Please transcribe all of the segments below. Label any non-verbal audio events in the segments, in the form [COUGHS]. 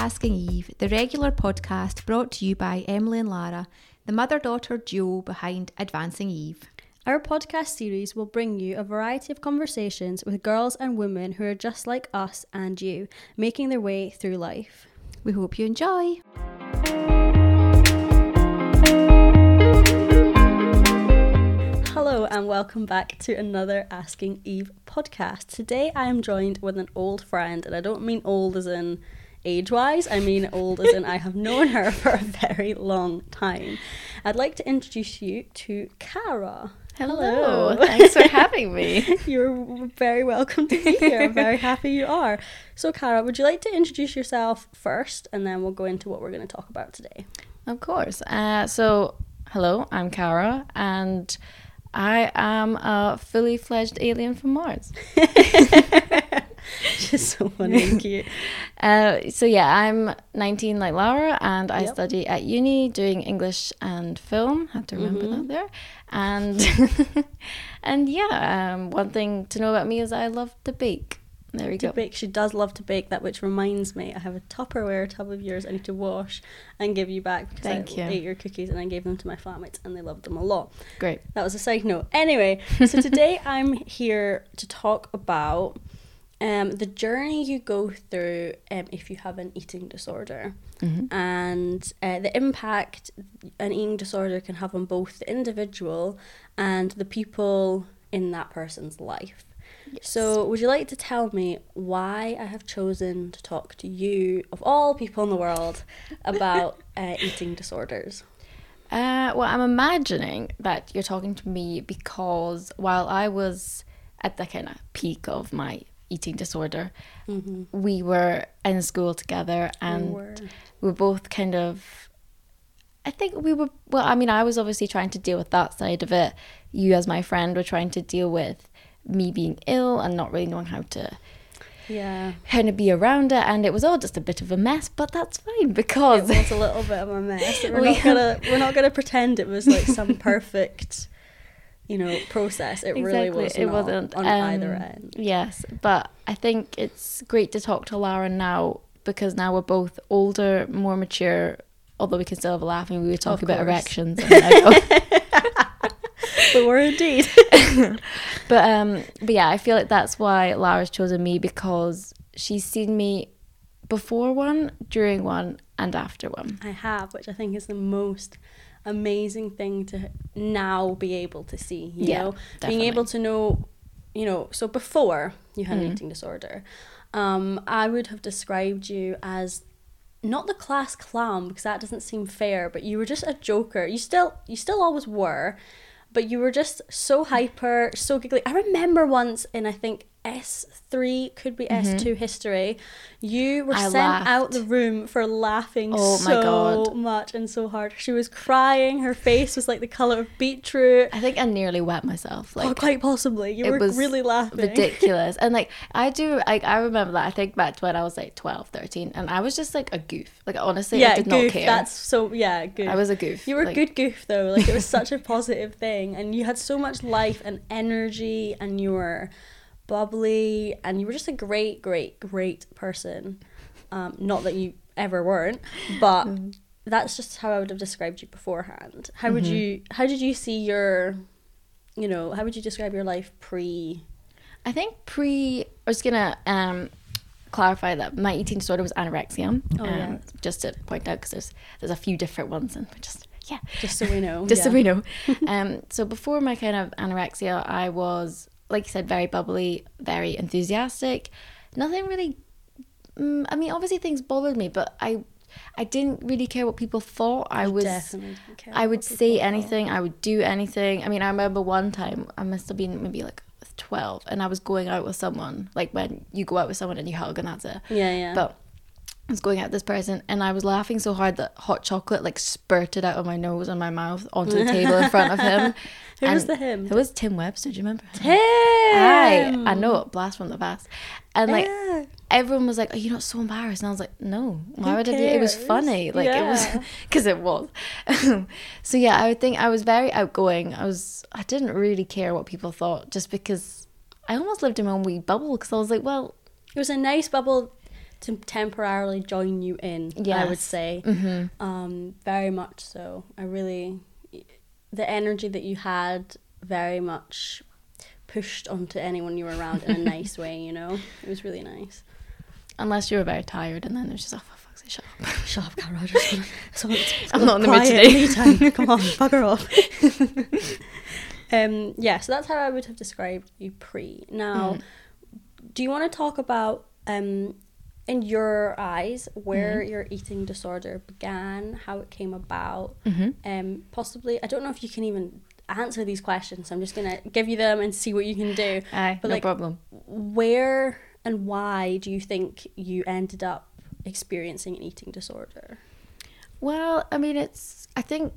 Asking Eve, the regular podcast brought to you by Emily and Lara, the mother daughter duo behind Advancing Eve. Our podcast series will bring you a variety of conversations with girls and women who are just like us and you, making their way through life. We hope you enjoy. Hello, and welcome back to another Asking Eve podcast. Today I am joined with an old friend, and I don't mean old as in age wise, I mean old as in I have known her [LAUGHS] for a very long time. I'd like to introduce you to Cara. Hello. Thanks for [LAUGHS] having me. You're very welcome to be here. I'm very happy you are. So, Cara, would you like to introduce yourself first, and then we'll go into what we're going to talk about today? Of course. Uh, so, hello, I'm Cara, and I am a fully fledged alien from Mars. [LAUGHS] Just so [LAUGHS] funny and cute. Uh, so yeah, I'm 19 like Laura, and I Yep. study at uni doing English and film. Had to remember Mm-hmm. that there. And [LAUGHS] and yeah, um, one thing to know about me is I love to bake. There we To go. bake, she does love to bake. That which reminds me, I have a Tupperware tub of yours I need to wash and give you back because Thank I you. ate your cookies and I gave them to my flatmates and they loved them a lot. Great. That was a side note. Anyway, so [LAUGHS] today I'm here to talk about um, the journey you go through um, if you have an eating disorder Mhm. and uh, the impact an eating disorder can have on both the individual and the people in that person's life. So, would you like to tell me why I have chosen to talk to you, of all people in the world, [LAUGHS] about uh, eating disorders? Uh, well, I'm imagining that you're talking to me because while I was at the kind of peak of my eating disorder, we were in school together and were. we were both kind of. I think we were. Well, I mean, I was obviously trying to deal with that side of it. You, as my friend, were trying to deal with me being ill and not really knowing how to Yeah. kind of be around it. And it was all just a bit of a mess, but that's fine because. It was a little bit of a mess. [LAUGHS] We're We- not gonna we're not gonna pretend it was like some [LAUGHS] perfect, you know, process. It really was It wasn't on um, either end. Yes, but I think it's great to talk to Lara now because now we're both older, more mature. Although we can still have a laugh and we were talking about erections. [LAUGHS] [LAUGHS] But we're indeed. [LAUGHS] but um, but yeah, I feel like that's why Lara's chosen me because she's seen me before one, during one, and after one. I have, which I think is the most amazing thing to now be able to see. You Yeah, know, being able to know, you know, so before you had Mm-hmm. an eating disorder, um, I would have described you as not the class clown because that doesn't seem fair, but you were just a joker. You still, you still always were, but you were just so hyper, so giggly. I remember once in I think S three could be S two history, you were Mm-hmm. I sent out the room for laughing Oh so much and so hard. She was crying. Her face was like the color of beetroot. I think I nearly wet myself. Like oh, quite possibly. You were was really laughing. ridiculous [LAUGHS] and like i do like i remember that i think back to when i was like 12 13 and i was just like a goof like honestly yeah, i did goof. not care That's so yeah, goof. i was a goof You were a good goof though. Like it was [LAUGHS] such a positive thing, and you had so much life and energy, and you were bubbly, and you were just a great, great, great person. Um, not that you ever weren't, but Mm. that's just how I would have described you beforehand. How would Mm-hmm. you? How did you see your? You know, how would you describe your life pre? i think pre i was gonna um clarify that my eating disorder was anorexia Oh, um, yeah. just to point out because there's there's a few different ones and just yeah Just so we know. [LAUGHS] just so we know. [LAUGHS] Um, so before my kind of anorexia, I was, like you said, very bubbly, very enthusiastic. Nothing really. Mm, I mean, obviously things bothered me, but I, I didn't really care what people thought. I was. definitely didn't care I would say thought. anything. I would do anything. I mean, I remember one time I must have been maybe like twelve, and I was going out with someone. Like when you go out with someone and you hug, and that's it. Yeah, yeah. But was going with this person and I was laughing so hard that hot chocolate like spurted out of my nose and my mouth onto the table in front of him. [LAUGHS] Who was the him? It was Tim Webster, do you remember? him? Tim. Aye, I know it, blast from the past. And like Yeah. everyone was like, "Are you not so embarrassed?" And I was like, "No, why Who would I do it? It was funny, like it was, because [LAUGHS] it was." [LAUGHS] so yeah, I would think I was very outgoing. I was, I didn't really care what people thought, just because I almost lived in my own wee bubble. Because I was like, well, It was a nice bubble to temporarily join you in. I would say, Mm-hmm. um, very much so. I really, the energy that you had, very much pushed onto anyone you were around in a [LAUGHS] nice way. You know, it was really nice. Unless you were very tired, and then it was just oh for fuck's sake, shut up. [LAUGHS] Shut up, Carl Rogers. So it's, I'm not in the mood today. Time. [LAUGHS] Come on, bugger off. um, yeah, so that's how I would have described you pre. Now, Mm. do you want to talk about, um, in your eyes, where Mm-hmm. your eating disorder began, how it came about, Mm-hmm. um, possibly? I don't know if you can even answer these questions. So I'm just gonna give you them and see what you can do. Aye, But, no like, problem. Where and why do you think you ended up experiencing an eating disorder? Well, I mean, it's. I think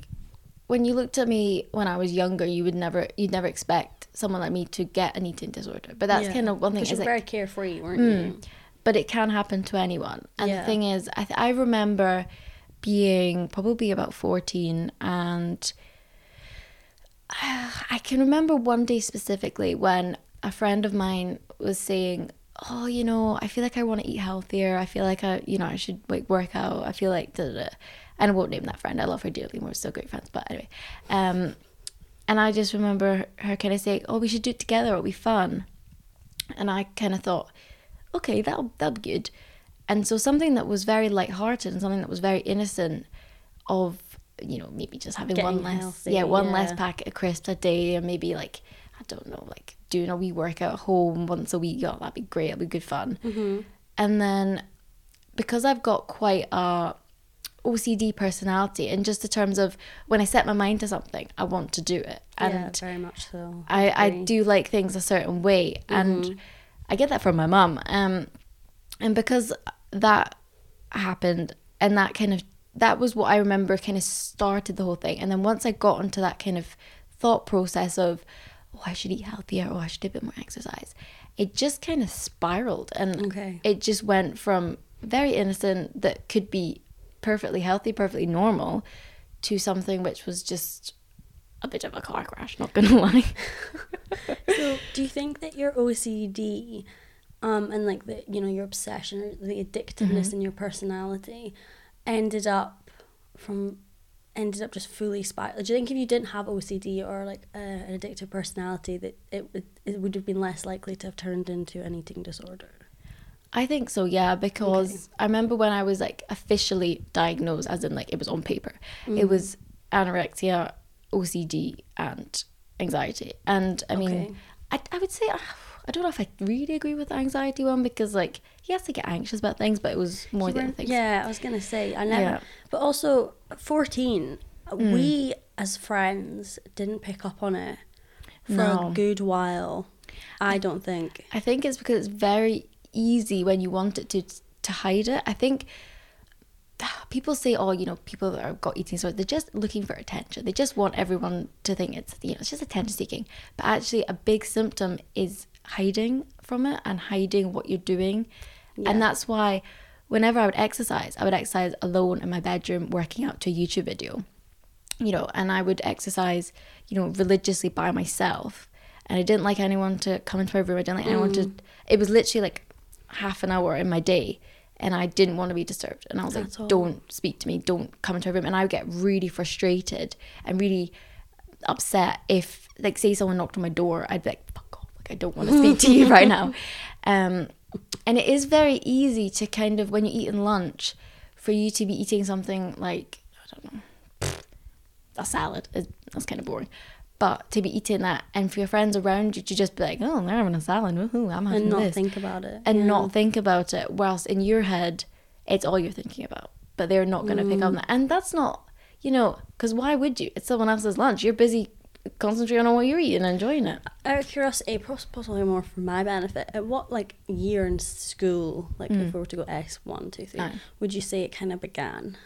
when you looked at me when I was younger, you would never, you'd never expect someone like me to get an eating disorder. But that's Yeah. kind of one thing. Because you're like, very carefree, weren't Mm. you? But it can happen to anyone. And Yeah. the thing is, I, th- I remember being probably about 14 and [SIGHS] I can remember one day specifically when a friend of mine was saying, "Oh, you know, I feel like I want to eat healthier. I feel like I, you know, I should like work out. I feel like da, da, da." And I won't name that friend. I love her dearly. We're still great friends. But anyway, um, and I just remember her kind of saying, "Oh, we should do it together. It'll be fun." And I kind of thought, "Okay, that'll that'll be good." And so something that was very light-hearted and something that was very innocent of you know maybe just having one less healthy, yeah one less yeah. packet of crisps a day and maybe like I don't know like doing a wee workout at home once a week oh that'd be great it'd be good fun Mm-hmm. and then because I've got quite a OCD personality in just the terms of when I set my mind to something I want to do it and yeah, very much so. I, I agree. do like things a certain way and I get that from my mum um and because that happened and that kind of that was what I remember kind of started the whole thing and then once I got onto that kind of thought process of oh I should eat healthier oh I should do a bit more exercise it just kind of spiraled and Okay. it just went from very innocent that could be perfectly healthy perfectly normal to something which was just a bit of a car crash not gonna [LAUGHS] lie So, do you think that your OCD, um, and like the you know your obsession or the addictiveness Mm-hmm. in your personality, ended up from ended up just fully spiraling? Do you think if you didn't have OCD or like uh, an addictive personality, that it would it would have been less likely to have turned into an eating disorder? I think so, yeah, because I remember when I was like officially diagnosed, as in like it was on paper, Mm. it was anorexia, OCD, and anxiety. And I mean, Okay. I, I would say, I don't know if I really agree with the anxiety one because like, yes, I get anxious about things, but it was more You the other things. Yeah, I was gonna say I never. Yeah. But also, fourteen, Mm. we as friends didn't pick up on it for No. a good while. I don't think. I think it's because it's very easy when you want it to to hide it. I think [SIGHS] people say, oh, you know, people that have got eating disorders, they're just looking for attention. They just want everyone to think it's, you know, it's just attention seeking. But actually, a big symptom is hiding from it and hiding what you're doing. Yeah. And that's why whenever I would exercise, I would exercise alone in my bedroom working out to a YouTube video you know, and I would exercise, you know, religiously by myself. And I didn't like anyone to come into my room. I didn't like anyone to. Mm. It was literally like half an hour in my day, and I didn't want to be disturbed. And I was That's all. like, "Don't speak to me. Don't come into my room." And I would get really frustrated and really upset if, like, say someone knocked on my door. I'd be like, "Fuck off! Like, I don't want to speak to you right now." [LAUGHS] Um, and it is very easy to kind of when you're eating lunch, for you to be eating something like I don't know a salad. That's kind of boring. But to be eating that and for your friends around you to just be like, oh, they're having a salad. Woohoo, I'm having and not this. think about it. and yeah. not think about it. Whilst in your head, it's all you're thinking about. But they're not going to pick up mm. on that. And that's not, you know, because why would you? It's someone else's lunch. You're busy concentrating on what you're eating and enjoying it. Out of curiosity, pos- possibly more for my benefit, at what like year in school, like if mm. we were to go S one, two, three, Aye. would you say it kind of began?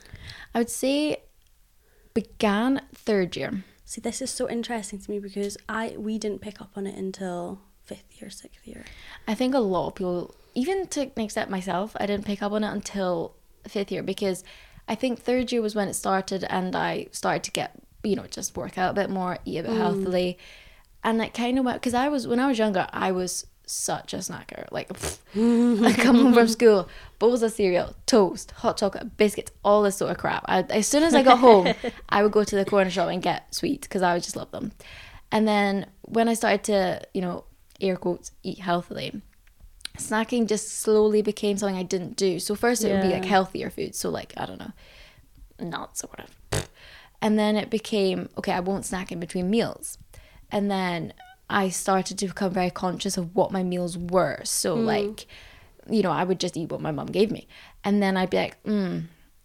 I would say began third year. See, this is so interesting to me because I we didn't pick up on it until fifth year, sixth year. I think a lot of people, even to an extent myself, I didn't pick up on it until fifth year because I think third year was when it started and I started to get, you know, just work out a bit more, eat a bit mm. healthily. And it kind of went, because I was, when I was younger, I was such a snacker. Like, [LAUGHS] I come home from [LAUGHS] school, bowls of cereal, toast, hot chocolate, biscuits, all this sort of crap. I, as soon as I got home, [LAUGHS] I would go to the corner shop and get sweets because I would just love them. And then when I started to, you know, air quotes, eat healthily, snacking just slowly became something I didn't do. So first it would be like healthier food, so like I don't know, nuts or whatever. And then it became okay, I won't snack in between meals. And then I started to become very conscious of what my meals were. So hmm. like, you know, I would just eat what my mum gave me. And then I'd be like, mm,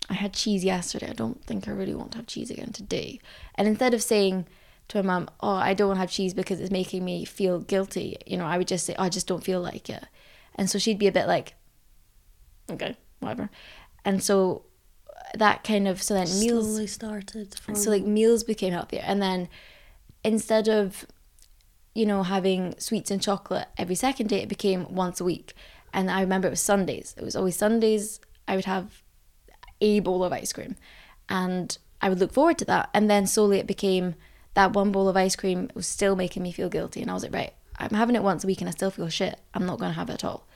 I had cheese yesterday. I don't think I really want to have cheese again today. And instead of saying to my mum, oh, I don't want to have cheese because it's making me feel guilty, you know, I would just say, oh, I just don't feel like it. And so she'd be a bit like, okay, whatever. And so that kind of, so then meals Slowly started. From, so like meals became healthier and then instead of you know having sweets and chocolate every second day it became once a week and i remember it was sundays. It was always sundays i would have a bowl of ice cream. And i would look forward to that. And then slowly it became that one bowl of ice cream was still making me feel guilty. And i was like right i'm having it once a week and i still feel shit. I'm not going to have it at all.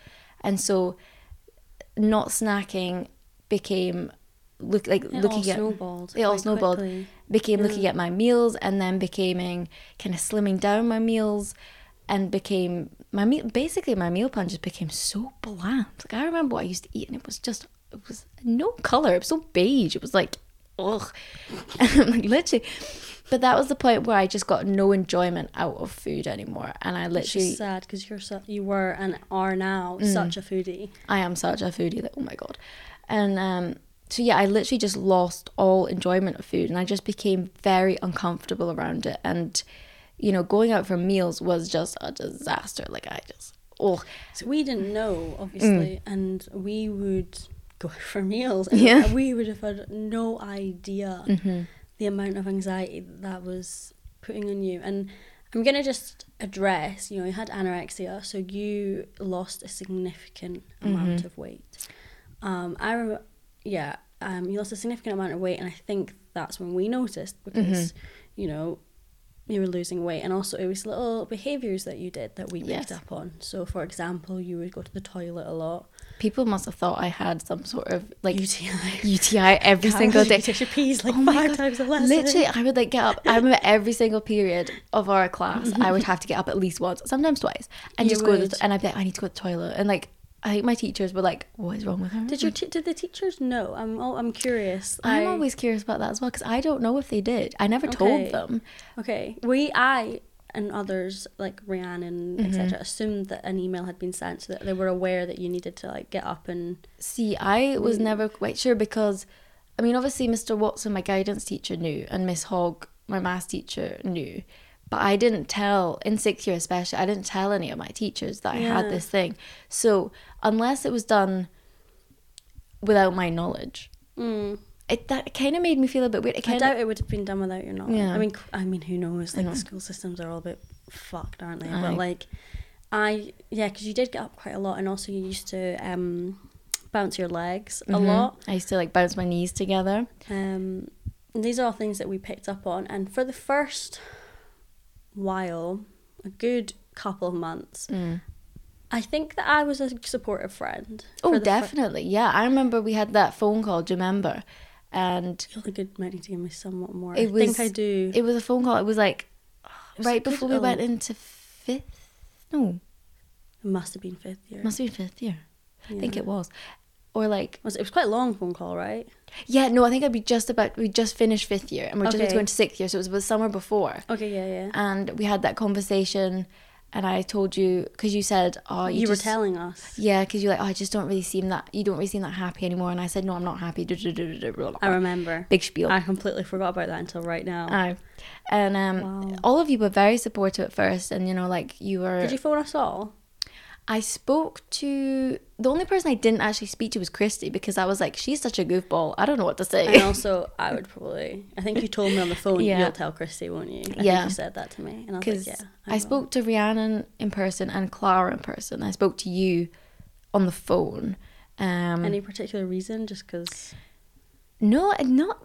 And so not snacking became look like it looking all at snowballed. it all snowballed. quickly. became looking mm. at my meals and then becoming kind of slimming down my meals and became my meal basically my meal plan just became so bland. Like i remember what i used to eat and it was just it was no color. It was so beige. It was like ugh. [LAUGHS] Like literally. But that was the point where i just got no enjoyment out of food anymore. And i literally sad because you're su- you were and are now Mm. such a foodie. I am such a foodie that oh my god. And um so yeah, I literally just lost all enjoyment of food and I just became very uncomfortable around it. And you know, going out for meals was just a disaster. Like I just oh So we didn't know, obviously, and we would [LAUGHS] go out for meals. And Mm. Yeah. Mm-hmm. we would have had no idea the amount of anxiety that was putting on you. And I'm gonna just address, you know, you had anorexia, so you lost a significant amount Mm-hmm. of weight. Um, I remember, yeah, um, you lost a significant amount of weight, and I think that's when we noticed because, Mm-hmm. you know, you were losing weight, and also it was little behaviors that you did that we Yes. picked up on. So, for example, you would go to the toilet a lot. people must have thought I had some sort of like UTI. UTI every single day. Take your pees like Oh five God. times a lesson. Literally, I would like get up. I remember [LAUGHS] every single period of our class, I would have to get up at least once, sometimes twice, and You just go to the, and I'd be like, I need to go to the toilet, and like I think my teachers were like, "What is wrong with her?" Did your t- did the teachers know? I'm oh, I'm curious. I'm I- always curious about that as well because I don't know if they did. I never Okay. told them. okay. We I and others like Rhiannon Mm-hmm. etc. assumed that an email had been sent so that they were aware that you needed to like get up and See, I was Mm. never quite sure because, I mean, obviously Mr. Watson, my guidance teacher, knew, and Miss Hogg, my maths teacher, knew. But I didn't tell, in sixth year especially, I didn't tell any of my teachers that I had this thing. So, unless it was done without my knowledge, mm, it that kind of made me feel a bit weird. It I doubt it would have been done without your knowledge. Yeah. I mean, I mean, who knows? Like know. the school systems are all a bit fucked, aren't they? Aye. But like, I yeah, because you did get up quite a lot, and also you used to um bounce your legs a Mhm. lot. I used to like bounce my knees together. Um, and these are all things that we picked up on, and for the first while, a good couple of months, Mm. I think that I was a supportive friend. Oh, for the fir- definitely. yeah, I remember we had that phone call. Do you remember? And I feel like it might need to give me somewhat more. It I think I was- do. it was a phone call. It was like It was right before we oh, went into fifth. No, It must have been fifth year. must be fifth year. I think it was, or like was. It was quite a long phone call, right? yeah, no, I think I'd be just about. We just finished fifth year, and we're just going to sixth year, so it was the summer before, Okay, yeah, yeah. and we had that conversation, and I told you because you said, oh, you, you, were telling us. Yeah, because you're like, oh, I just don't really seem that. You don't really seem that happy anymore, and I said, no, I'm not happy. I [LAUGHS] remember. Big spiel. I completely forgot about that until right now. Aye. And um, Wow. all of you were very supportive at first, and you know, like you were. Did you phone us all? I spoke to the only person I didn't actually speak to was Christy because I was like, she's such a goofball. I don't know what to say. And [LAUGHS] also, I would probably. I think you told me on the phone. Yeah. You'll tell Christy, won't you? I Yeah. think you said that to me, and I was like, yeah. I, will. spoke to Rhiannon in person and Clara in person. I spoke to you on the phone. Um, Any particular reason? Just because. no, not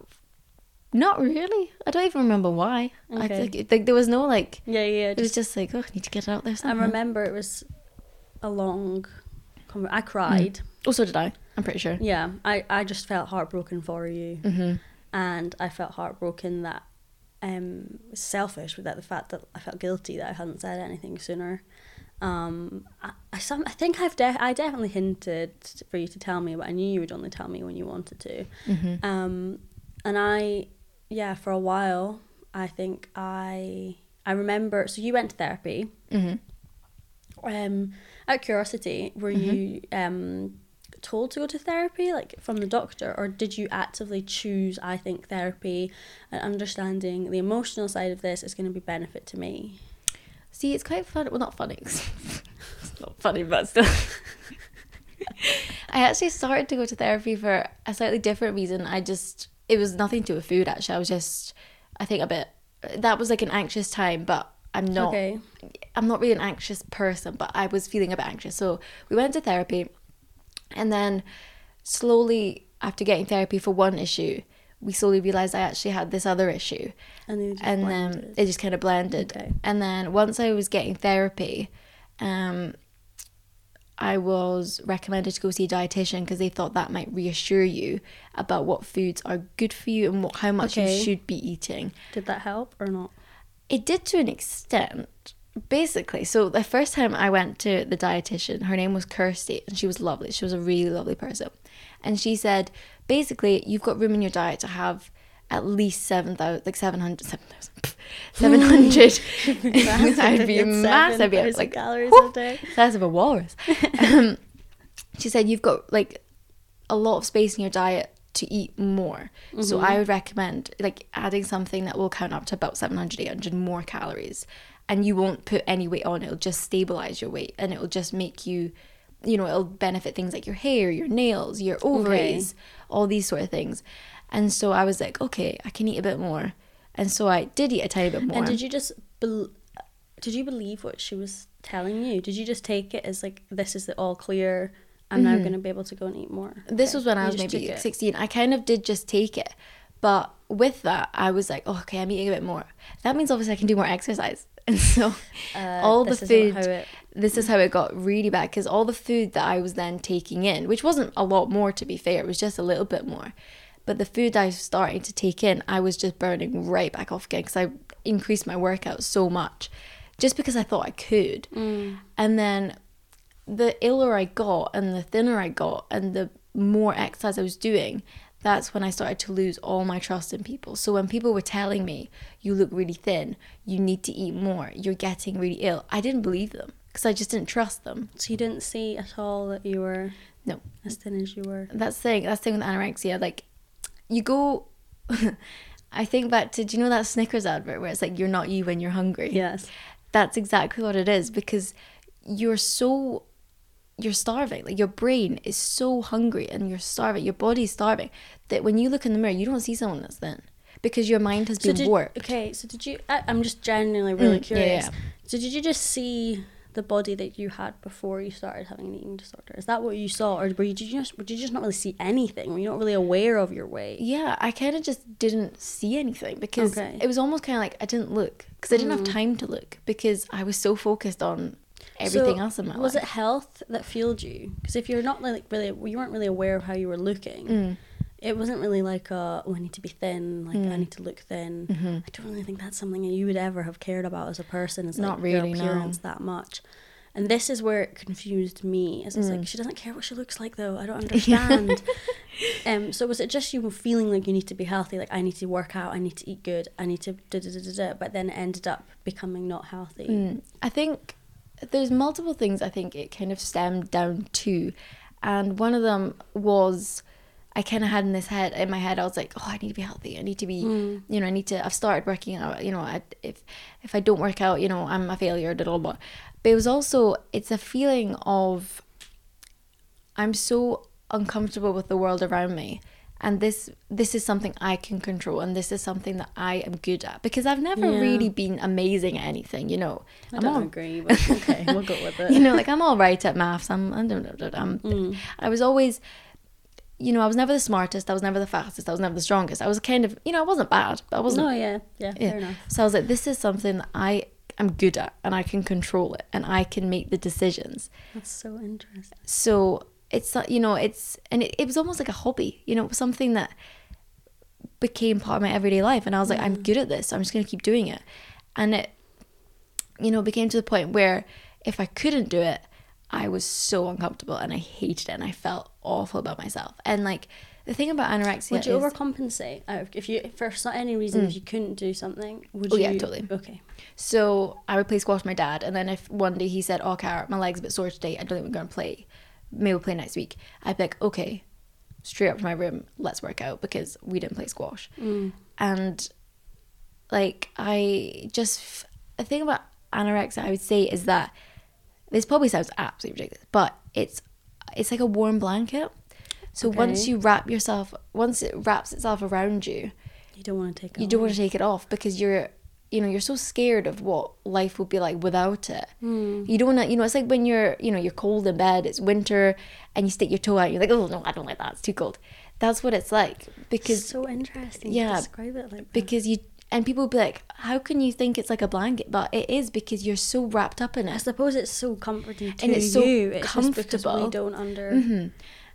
not really. I don't even remember why. I Okay. think like there was no like. Yeah, yeah. It was Just, just like, oh, I need to get it out there. I Somehow. remember it was a long. Conver- I cried. Oh, so did I. I'm pretty sure. Yeah, I, I just felt heartbroken for you, Mm-hmm. and I felt heartbroken that um was selfish with that the fact that I felt guilty that I hadn't said anything sooner. Um, I, I some I think I've de- I definitely hinted for you to tell me, but I knew you would only tell me when you wanted to. Mm-hmm. Um, and I, yeah, for a while, I think I I remember. So you went to therapy. Mm-hmm. Um, out of curiosity, were you um told to go to therapy, like from the doctor, or did you actively choose? I think therapy and understanding the emotional side of this is going to be benefit to me. See, it's quite funny. Well, not funny. [LAUGHS] it's not funny, but still. [LAUGHS] I actually started to go to therapy for a slightly different reason. I just, it was nothing to do with food, actually. I was just, I think a bit, that was like an anxious time, but I'm not, Okay. I'm not really an anxious person, but I was feeling a bit anxious. So we went to therapy, and then slowly, after getting therapy for one issue, we slowly realized I actually had this other issue And and then it just kind of blended. Okay. And then once I was getting therapy, um, I was recommended to go see a dietitian because they thought that might reassure you about what foods are good for you and what, how much Okay. you should be eating. Did that help or not? It did to an extent. Basically, so the first time I went to the dietitian, her name was Kirsty, and she was lovely. She was a really lovely person, and she said, basically, you've got room in your diet to have at least seven thousand, like [LAUGHS] 700, 7,000, [LAUGHS] 700. I'd be massive, I'd be like calories whew, a day. size of a walrus. [LAUGHS] um, she said you've got like a lot of space in your diet to eat more. So Mm-hmm. I would recommend like adding something that will count up to about 700, 800 more calories. And you won't put any weight on, it'll just stabilize your weight and it'll just make you, you know, it'll benefit things like your hair, your nails, your ovaries, all these sort of things. And so I was like, okay, I can eat a bit more. And so I did eat a tiny bit more. And did you just bel did you believe what she was telling you? Did you just take it as like this is the all clear? I'm now going to be able to go and eat more. Mm-hmm. This Okay. was when I You was maybe 16. I kind of did just take it. But with that, I was like, oh, okay, I'm eating a bit more. That means obviously I can do more exercise. [LAUGHS] And so Uh, all the food, how it- this is how it got really bad because all the food that I was then taking in, which wasn't a lot more to be fair, it was just a little bit more. But the food I was starting to take in, I was just burning right back off again because I increased my workout so much just because I thought I could. Mm. And then the iller I got and the thinner I got and the more exercise I was doing, that's when I started to lose all my trust in people. So when people were telling me, you look really thin, you need to eat more, you're getting really ill, I didn't believe them because I just didn't trust them. So you didn't see at all that you were No. as thin as you were. That's the thing, that's thing with anorexia. Like, you go, [LAUGHS] I think back to, do you know that Snickers advert where it's like, you're not you when you're hungry? Yes. that's exactly what it is because you're so you're starving like your brain is so hungry and you're starving your body's starving that when you look in the mirror you don't see someone that's thin because your mind has been did, warped Okay, so did you? I, I'm just genuinely really Mm, yeah, yeah, curious. yeah. So did you just see the body that you had before you started having an eating disorder? Is that what you saw, or were you did you just did you just not really see anything? Were you not really aware of your weight? yeah i kind of just didn't see anything because Okay. it was almost kind of like i didn't look because i didn't have Mm. time to look because i was so focused on everything So, else in my was life it health that fueled you? Because if you're not like really, you weren't really aware of how you were looking. Mm. It wasn't really like, uh, oh, I need to be thin. Like Mm. I need to look thin. Mm-hmm. I don't really think that's something you would ever have cared about as a person. Is like Not your really, no. appearance that much. And this is where it confused me. Is it's Mm. like she doesn't care what she looks like though. I don't understand. [LAUGHS] um. So was it just you feeling like you need to be healthy? Like I need to work out. I need to eat good. I need to da da da da. But then it ended up becoming not healthy. Mm. I think there's multiple things I think it kind of stemmed down to. And one of them was I kind of had in this head in my head I was like, oh, I need to be healthy. I need to be, Mm. you know, I need to. I've started working out. You know, I, if if I don't work out, you know, I'm a failure. Blah, blah, blah. But it was also it's a feeling of I'm so uncomfortable with the world around me. And this this is something I can control, and this is something that I am good at because I've never Yeah. really been amazing at anything. You know, I I'm don't all agree, [LAUGHS] but okay, we'll go with it. you know, like I'm all right at maths. I'm, I'm, I'm Mm. I was always, you know, I was never the smartest. I was never the fastest. I was never the strongest. I was kind of, you know, I wasn't bad, but I wasn't. No, yeah, yeah, Yeah. fair enough. So I was like, this is something that I'm good at and I can control it and I can make the decisions. That's so interesting. So it's you know, it's, and it, it was almost like a hobby, you know, something that became part of my everyday life. And I was like, I'm good at this. So I'm just going to keep doing it. And it, you know, became to the point where if I couldn't do it, I was so uncomfortable and I hated it and I felt awful about myself. And like the thing about anorexia Would you is, overcompensate Uh, if you, for any reason, if you couldn't do something? Would Oh, you? yeah, totally. Okay. So I would play squash with my dad, and then if one day he said, "Oh, Cara, my leg's a bit sore today. I don't think we're going to play. Maybe we'll play next week." I'd be like, "Okay, straight up to my room. Let's work out because we didn't play squash." Mm. And like I just the thing about anorexia, I would say is that this probably sounds absolutely ridiculous, but it's it's like a warm blanket. So once you wrap yourself, once it wraps itself around you, You don't want to take. Off you don't want to take it off because you're you know you're so scared of what life would be like without it hmm. you don't want to you know it's like when you're you know you're cold in bed it's winter and you stick your toe out you're like oh no i don't like that it's too cold that's what it's like because It's so interesting. yeah, To describe it like that. because you and people will be like how can you think it's like a blanket but it is because you're so wrapped up in it. I suppose it's so comforting to And it's so you. It's comfortable. we don't under. Mm-hmm.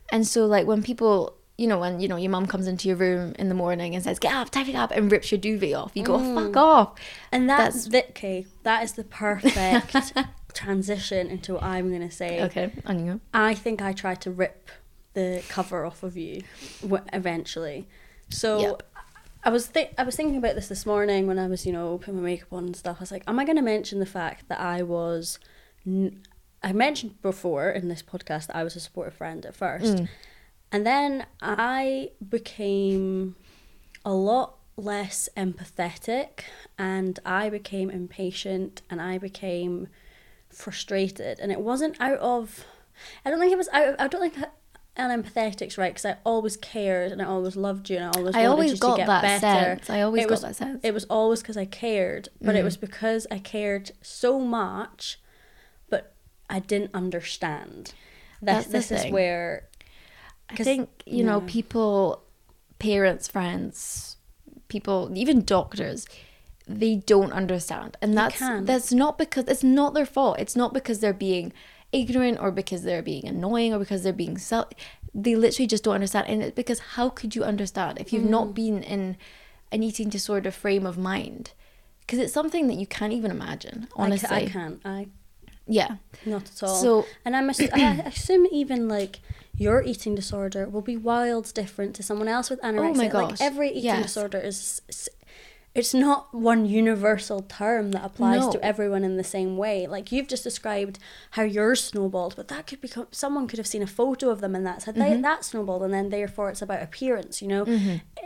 And so, like, when people, you know, when, you know, your mum comes into your room in the morning and says, get up, to up, and rips your duvet off, you go, mm. fuck off. And that's, That's- that. Is the perfect [LAUGHS] transition into what I'm gonna say. Okay, on you. I think I tried to rip the cover off of you eventually. So Yep. I was thi- I was thinking about this this morning when I was you know putting my makeup on and stuff. I was like, am I going to mention the fact that I was n- I mentioned before in this podcast that I was a supportive friend at first, mm. And then I became a lot less empathetic and I became impatient and I became frustrated and it wasn't out of I don't think it was out of, I don't think unempathetic's right because I always cared and I always loved you and I always I wanted always you got to get that better. sense. I always it got was, that sense. It was always because I cared, but it mm-hmm. was because I cared so much, but I didn't understand. That, That's this is where I think, you know, people, parents, friends, people, even doctors, they don't understand. And that's that's not because it's not their fault. It's not because they're being ignorant or because they're being annoying or because they're being self they literally just don't understand and it's because how could you understand if you've Mm. not been in an eating disorder frame of mind because it's something that you can't even imagine I, honestly ca- I can't. I yeah Not at all. So- and I'm ass- I [COUGHS] assume even like your eating disorder will be wild different to someone else with anorexia. Oh my Like gosh, every eating yes. disorder is. It's not one universal term that applies No. to everyone in the same way. Like you've just described how yours snowballed, but that could become someone could have seen a photo of them and that said Mm-hmm. they, that snowballed, and then therefore it's about appearance. You know,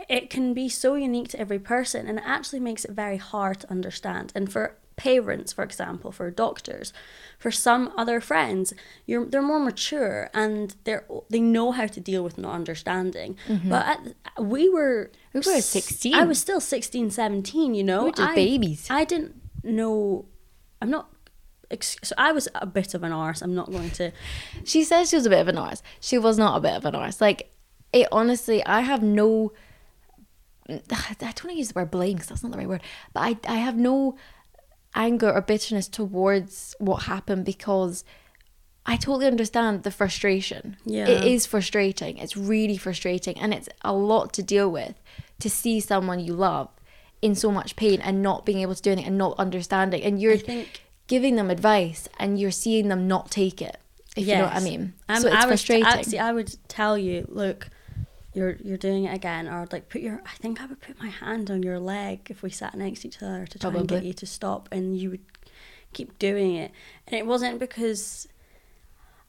it can be so unique to every person, and it actually makes it very hard to understand. And for parents, for example, for doctors, for some other friends, you're they're more mature and they're they know how to deal with not understanding. But at, we were Mm-hmm. We were 16. I was still 16, 17, you know. We were just I- babies. I didn't know. I'm not. So I was a bit of an arse. I'm not going to. She says she was a bit of an arse. She was not a bit of an arse. Like, it honestly, I have no. [SIGHS] I don't want to use the word blame because that's not the right word. But I, I have no anger or bitterness towards what happened because I totally understand the frustration. Yeah. It is frustrating. It's really frustrating. And it's a lot to deal with to see someone you love in so much pain and not being able to do anything and not understanding. And you're think- giving them advice and you're seeing them not take it. If you know what I mean. Um, so it's I frustrating. Actually, I would tell you, look, you're you're doing it again, or like put your. I think I would put my hand on your leg if we sat next to each other to try and get you to stop, and you would keep doing it. And it wasn't because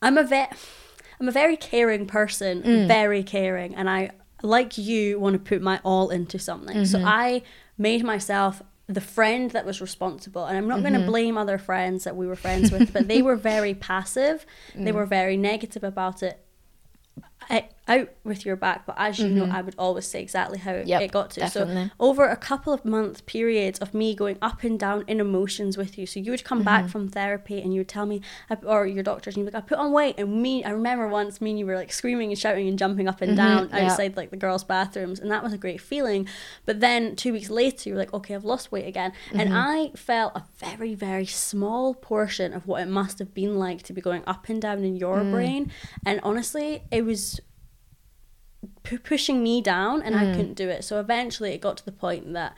I'm a vet. I'm a very caring person, Mm. very caring, and I like you want to put my all into something. So Mm-hmm. I made myself the friend that was responsible, and I'm not Mm-hmm. going to blame other friends that we were friends with, but they were very [LAUGHS] passive. They Mm. were very negative about it. I, out with your back, but as you know, I would always say exactly how Mm-hmm. Yep, it got to. definitely. So over a couple of month periods of me going up and down in emotions with you. So you would come Mm-hmm. back from therapy and you would tell me, or your doctors, and you'd be like, I put on weight. And me, I remember once me and you were like screaming and shouting and jumping up and down Mm-hmm. yeah. outside like the girls' bathrooms. And that was a great feeling. But then two weeks later, you were like, okay, I've lost weight again. And Mm-hmm. I felt a very, very small portion of what it must have been like to be going up and down in your Mm. brain. And honestly, it was pu- pushing me down and Mm. I couldn't do it. So eventually it got to the point that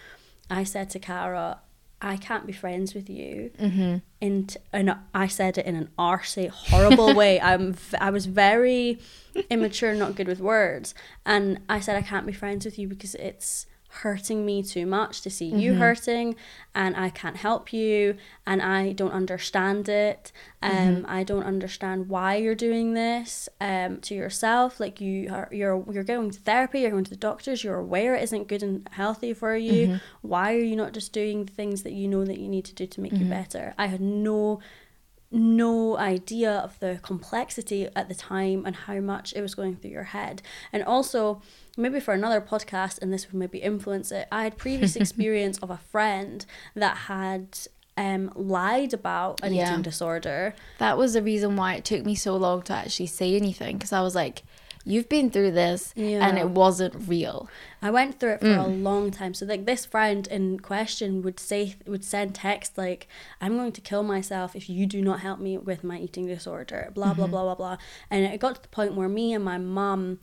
I said to Cara, I can't be friends with you. Mm-hmm. And, and I said it in an arsey, horrible [LAUGHS] way. I'm, v- I was very immature, not good with words. And I said, I can't be friends with you because it's hurting me too much to see you hurting and I can't help you and I don't understand it. Um I don't understand why you're doing this um to yourself. Like you are you're you're going to therapy, you're going to the doctors, you're aware it isn't good and healthy for you. Why are you not just doing the things that you know that you need to do to make you better? I had no no idea of the complexity at the time and how much it was going through your head. And also, maybe for another podcast, and this would maybe influence it, I had previous [LAUGHS] experience of a friend that had um, lied about an Yeah. eating disorder. That was the reason why it took me so long to actually say anything because I was like, you've been through this and it wasn't real. I went through it for a mm. long time. So like this friend in question would say would send text like, "I'm going to kill myself if you do not help me with my eating disorder." Blah blah mm-hmm. blah blah blah. And it got to the point where me and my mum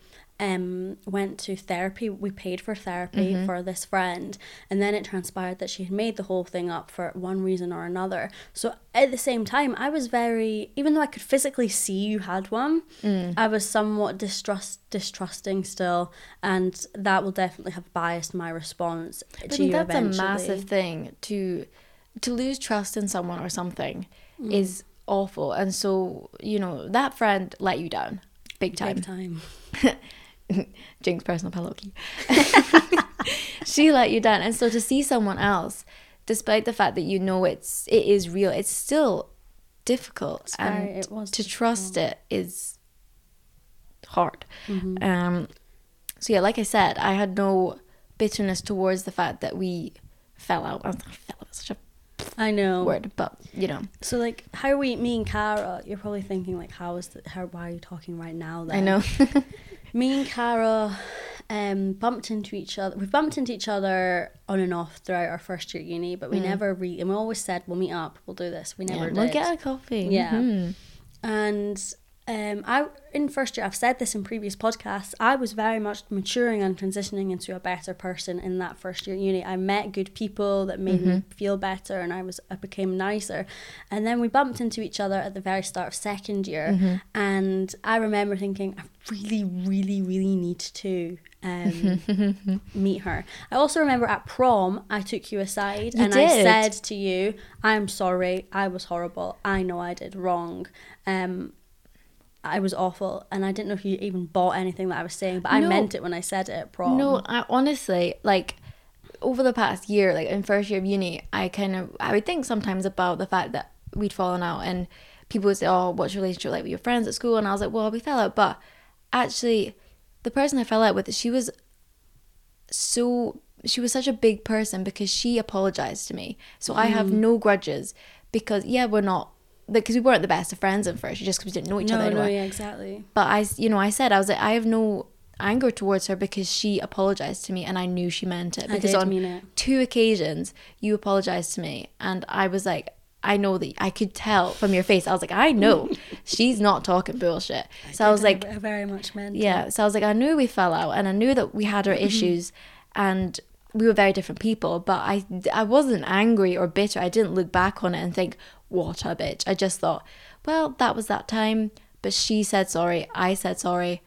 um went to therapy. We paid for therapy for this friend, and then it transpired that she had made the whole thing up for one reason or another. So at the same time, I was very even though I could physically see you had one, I was somewhat distrust distrusting still, and that will definitely have biased my response I to think you that's eventually. a massive thing to to lose trust in someone or something Mm. is awful. And so, you know, that friend let you down big time. Big time. [LAUGHS] [LAUGHS] Jinx personal pillow key. [LAUGHS] she let you down. And so to see someone else, despite the fact that you know it's it is real, it's still difficult. Very- and it was to trust it is hard. Mm-hmm. Um so yeah, like I said, I had no bitterness towards the fact that we fell out. I fell out such I know. word, but you know. So like how are we me and Cara, you're probably thinking like how is the, how why are you talking right now then? I know. [LAUGHS] Me and Cara um bumped into each other. We've bumped into each other on and off throughout our first year at uni, but we never re and we always said we'll meet up, we'll do this. We never yeah, did. we'll get a coffee. Yeah. Mhm. And um, I in first year, I've said this in previous podcasts. I was very much maturing and transitioning into a better person in that first year at uni. I met good people that made me feel better, and I was I became nicer. And then we bumped into each other at the very start of second year, and I remember thinking, I really, really, really need to. Um, [LAUGHS] meet her. I also remember at prom, I took you aside You and I said to you, "I'm sorry. I was horrible. I know I did wrong. Um, I was awful, and I didn't know if you even bought anything that I was saying, but I meant it when I said it at prom. No, I honestly like over the past year, like in first year of uni, I kind of I would think sometimes about the fact that we'd fallen out, and people would say, "Oh, what's your relationship like with your friends at school?" And I was like, "Well, we fell out," but actually, the person I fell out with, she was so she was such a big person because she apologized to me. So I Mm. have no grudges because yeah, we're not because we weren't the best of friends at first, just because we didn't know each no, other no, anymore yeah, exactly. but I, you know, I said I was like, I have no anger towards her because she apologized to me and I knew she meant it I because did on mean it. two occasions you apologized to me and I was like, I know that I could tell from your face. I was like, I know [LAUGHS] she's not talking bullshit. So I was like, I very much meant. yeah. So I was like, I knew we fell out and I knew that we had our mm-hmm. issues and we were very different people, but I, I wasn't angry or bitter. I didn't look back on it and think, what a bitch. I just thought, well, that was that time, but she said sorry. I said sorry.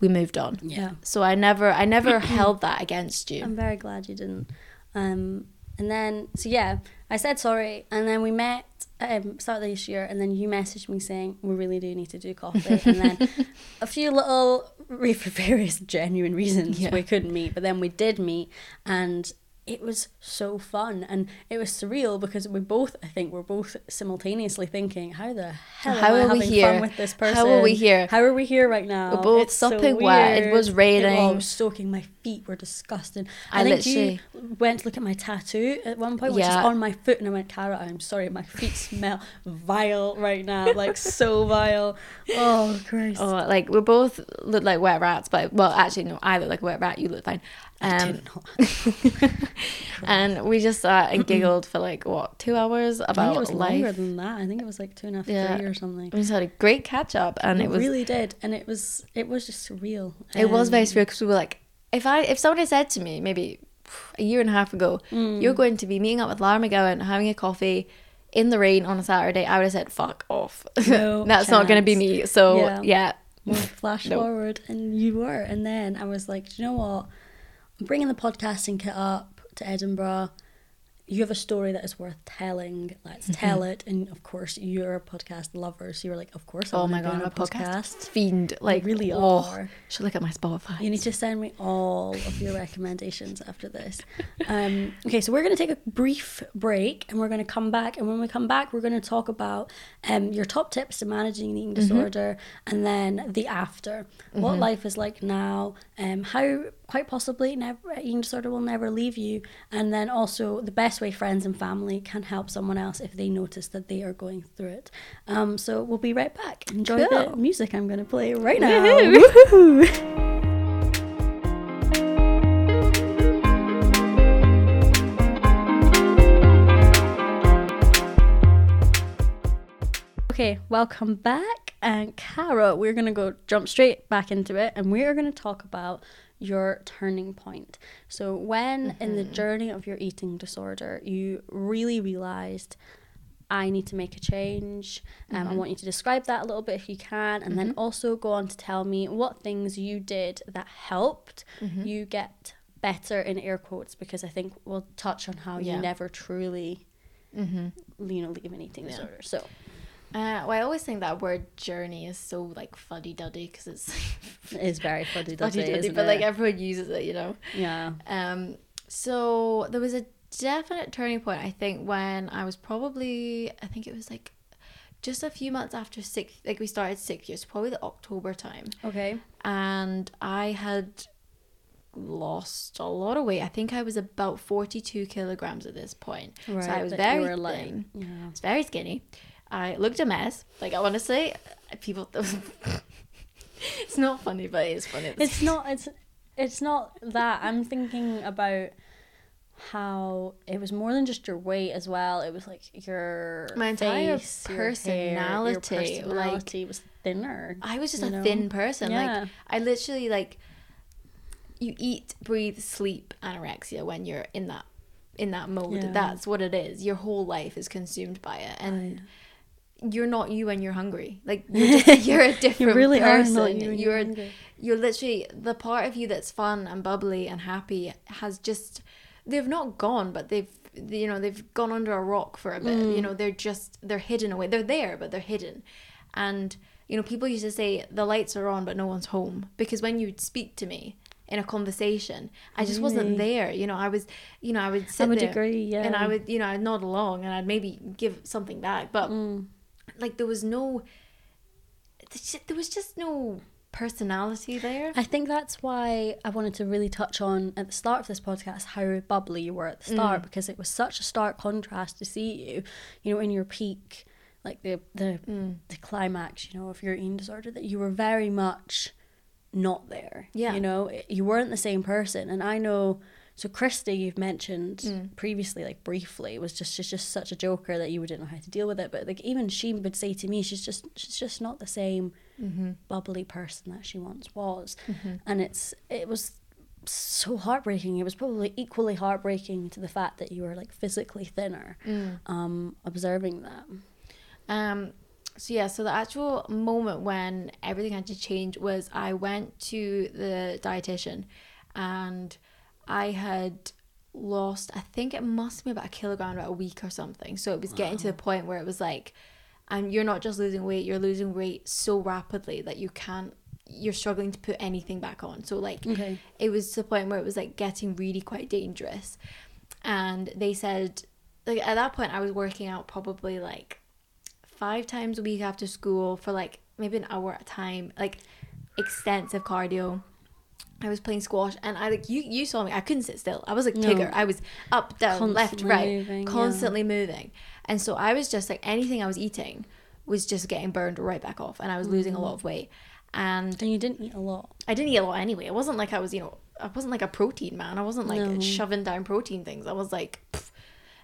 We moved on. Yeah. So I never, I never [CLEARS THROAT] held that against you. I'm very glad you didn't. Um, and then, so yeah, I said sorry, and then we met um, start this year, and then you messaged me saying we really do need to do coffee, and then [LAUGHS] a few little, for [LAUGHS] various genuine reasons, Yeah. we couldn't meet, but then we did meet, and it was so fun and it was surreal because we both I think we're both simultaneously thinking how the hell How am I are we having here? fun with this person How are we here? how are we here right now We're both It's so sopping wet. It was It- raining. oh, it was soaking my feet were disgusting I think you literally- went to look at my tattoo at one point which is on my foot and I went Cara I'm sorry my feet smell vile right now like so [LAUGHS] vile oh Christ Oh, like we're both look like wet rats, but well, actually, no, I look like a wet rat. You look fine. Um, [LAUGHS] and we just sat and giggled for like what two hours I think about it was longer than that I think it was like two and a half Yeah. three or something We just had a great catch up, and it, it, was really did, and it was it was just surreal. it was very Um, surreal because we were like, if I if somebody said to me maybe a year and a half ago, Mm. you're going to be meeting up with Lara McGowan, having a coffee in the rain on a Saturday, I would have said, "Fuck off." No [LAUGHS] That's not going to be me. So Yeah. yeah, Well, flash [LAUGHS] No. forward, and you were, and then I was like, do you know what? I'm bringing the podcasting kit up to Edinburgh. You have a story that is worth telling. Let's Mm-hmm. tell it. And of course, you're a podcast lover, so you were like, of course. Oh wanna my god, a podcast fiend. Like really oh, are. Should look at my Spotify. You need to send me all of your recommendations after this. Um, okay, so we're going to take a brief break and we're going to come back. And when we come back, we're going to talk about um, your top tips to managing an eating disorder and then the after. What life is like now, um, how quite possibly never, eating disorder will never leave you. And then also the best way friends and family can help someone else if they notice that they are going through it. Um, so we'll be right back. Enjoy the music I'm going to play right now. Woohoo. Woohoo! Okay, welcome back. And Cara, we're going to go jump straight back into it and we are going to talk about your turning point. So, when in the mm-hmm. journey of your eating disorder, you really realized I need to make a change. Um, I mm-hmm. want you to describe that a little bit if you can, and then mm-hmm. also go on to tell me what things you did that helped you get better in air quotes because I think we'll touch on how Yeah. you never truly, you know, leave an eating disorder. So, Uh, well, I always think that word journey is so like fuddy duddy because it's [LAUGHS] it is very fuddy duddy, but like everyone uses it, you know. yeah. Um, so there was a definite turning point. I think when I was probably, I think it was like just a few months after six, like we started six years, probably the October time, Okay. and I had lost a lot of weight. I think I was about forty-two kilograms at this point. Right, so I was very like, thin. yeah. I was very skinny. I looked a mess. Like honestly, people. [LAUGHS] it's not funny, but it is funny. It's not. It's. It's not that. I'm thinking about how it was more than just your weight as well. It was like your My entire face, your hair, your personality, like- personality was thinner. I was just a know? thin person. Yeah. Like I literally like you eat, breathe, sleep anorexia when you're in that in that mode. Yeah. That's what it is. Your whole life is consumed by it. And oh, you're not you when you're hungry. Like you're, [LAUGHS] just, you're a different really are person. not you you're you're hungry. you're literally the part of you that's fun and bubbly and happy has just they've not gone, but they've you know they've gone under a rock for a bit. Mm. You know they're just they're hidden away. They're there, but they're hidden. And you know people used to say the lights are on, but no one's home because when you'd speak to me in a conversation, I just wasn't there. You know I was you know I would sit I would there agree. Yeah. and I would you know I'd nod along and I'd maybe give something back, but Mm. Like there was no there was just no personality there. I think that's why I wanted to really touch on at the start of this podcast how bubbly you were at the mm. start because it was such a stark contrast to see you, you know, in your peak, like the the mm. the climax, you know, of your eating disorder that you were very much not there. Yeah. You know, you weren't the same person. And I know so Christy you've mentioned previously, like briefly, was just she's just such a joker that you didn't know how to deal with it. But like even she would say to me, she's just she's just not the same bubbly person that she once was. And it's it was so heartbreaking. It was probably equally heartbreaking to the fact that you were like physically thinner. Um, observing that. Um, so yeah, so the actual moment when everything had to change was I went to the dietitian, and I had lost. I think it must be about a kilogram about a week or something. So it was getting to the point where it was like, and you're not just losing weight, you're losing weight so rapidly that you can't. You're struggling to put anything back on. So like, Okay. it was to the point where it was like getting really quite dangerous. and they said like at that point I was working out probably like five times a week after school for like maybe an hour at a time, like extensive cardio. I was playing squash and I like you you saw me I couldn't sit still I was like No. Tigger I was up down left right moving, yeah. constantly moving and so I was just like anything I was eating was just getting burned right back off and I was losing a Mm. lot of weight and And you didn't eat a lot. I didn't eat a lot anyway. It wasn't like I was, you know, I wasn't like a protein man. I wasn't like No. shoving down protein things. I was like, pff.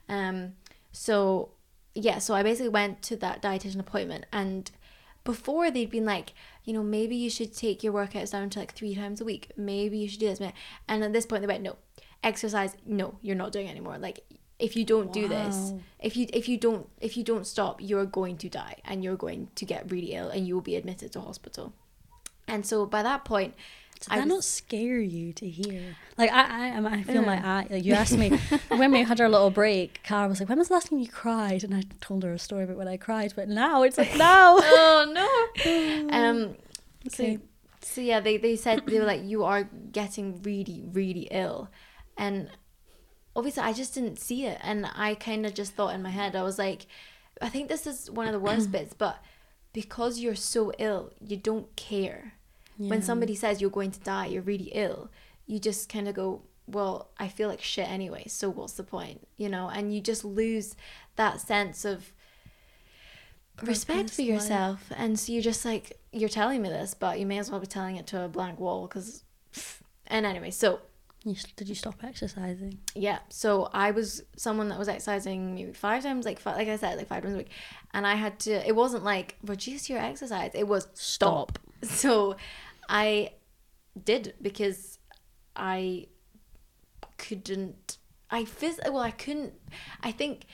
um, so yeah. So I basically went to that dietitian appointment, and before they'd been like, you know, maybe you should take your workouts down to like three times a week. Maybe you should do this. And at this point, they went, no, exercise. No, you're not doing anymore. Like if you don't do this, if you if you don't if you don't stop, you're going to die, and you're going to get really ill, and you will be admitted to hospital. And so by that point, Did I that was- not scare you to hear? Like I, I, I feel my Yeah. eye. Like you asked me [LAUGHS] when we had our little break. Cara was like, "When was the last time you cried?" And I told her a story about when I cried. But now it's like, now. [LAUGHS] oh no. [LAUGHS] Um. Okay. So, so yeah, they they said they were like, you are getting really really ill, and obviously I just didn't see it, and I kind of just thought in my head, I was like, I think this is one of the worst [CLEARS THROAT] bits, but because you're so ill, you don't care. When somebody says you're going to die, you're really ill, you just kind of go, well, I feel like shit anyway, so what's the point? You know, and you just lose that sense of respect Purpose, for life. yourself. And so you're just like, you're telling me this, but you may as well be telling it to a blank wall because. [SNIFFS] And anyway, so You, did you stop exercising? yeah, so I was someone that was exercising maybe five times, like five, like I said, like five times a week, and I had to. It wasn't like reduce your exercise; it was stop. [LAUGHS] So I did because I couldn't. I phys- well, I couldn't. I think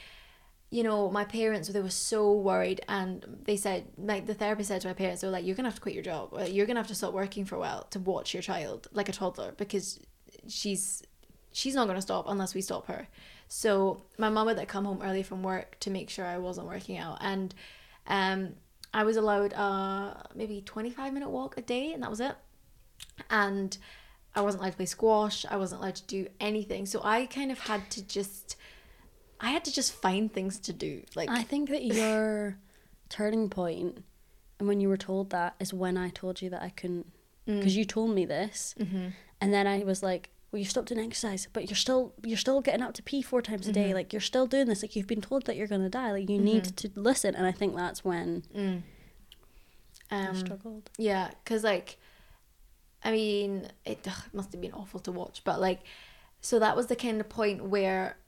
you know, my parents they were so worried, and they said, like the therapist said to my parents, they were like, "You're gonna have to quit your job. You're gonna have to stop working for a while to watch your child, like a toddler, because she's she's not gonna stop unless we stop her." So my mum would like come home early from work to make sure I wasn't working out, and um, I was allowed a maybe twenty five minute walk a day, and that was it. And I wasn't allowed to play squash. I wasn't allowed to do anything. So I kind of had to just, I had to just find things to do. Like, I think that [LAUGHS] your turning point, and when you were told that, is when I told you that I couldn't, Mm. because you told me this, Mm-hmm. and then I was like, "Well, you stopped doing exercise, but you're still you're still getting up to pee four times a day. Mm-hmm. Like you're still doing this. Like you've been told that you're gonna die. Like you need to listen." And I think that's when mm. I um, struggled. yeah, because like, I mean, it, ugh, must have been awful to watch, but like, so that was the kind of point where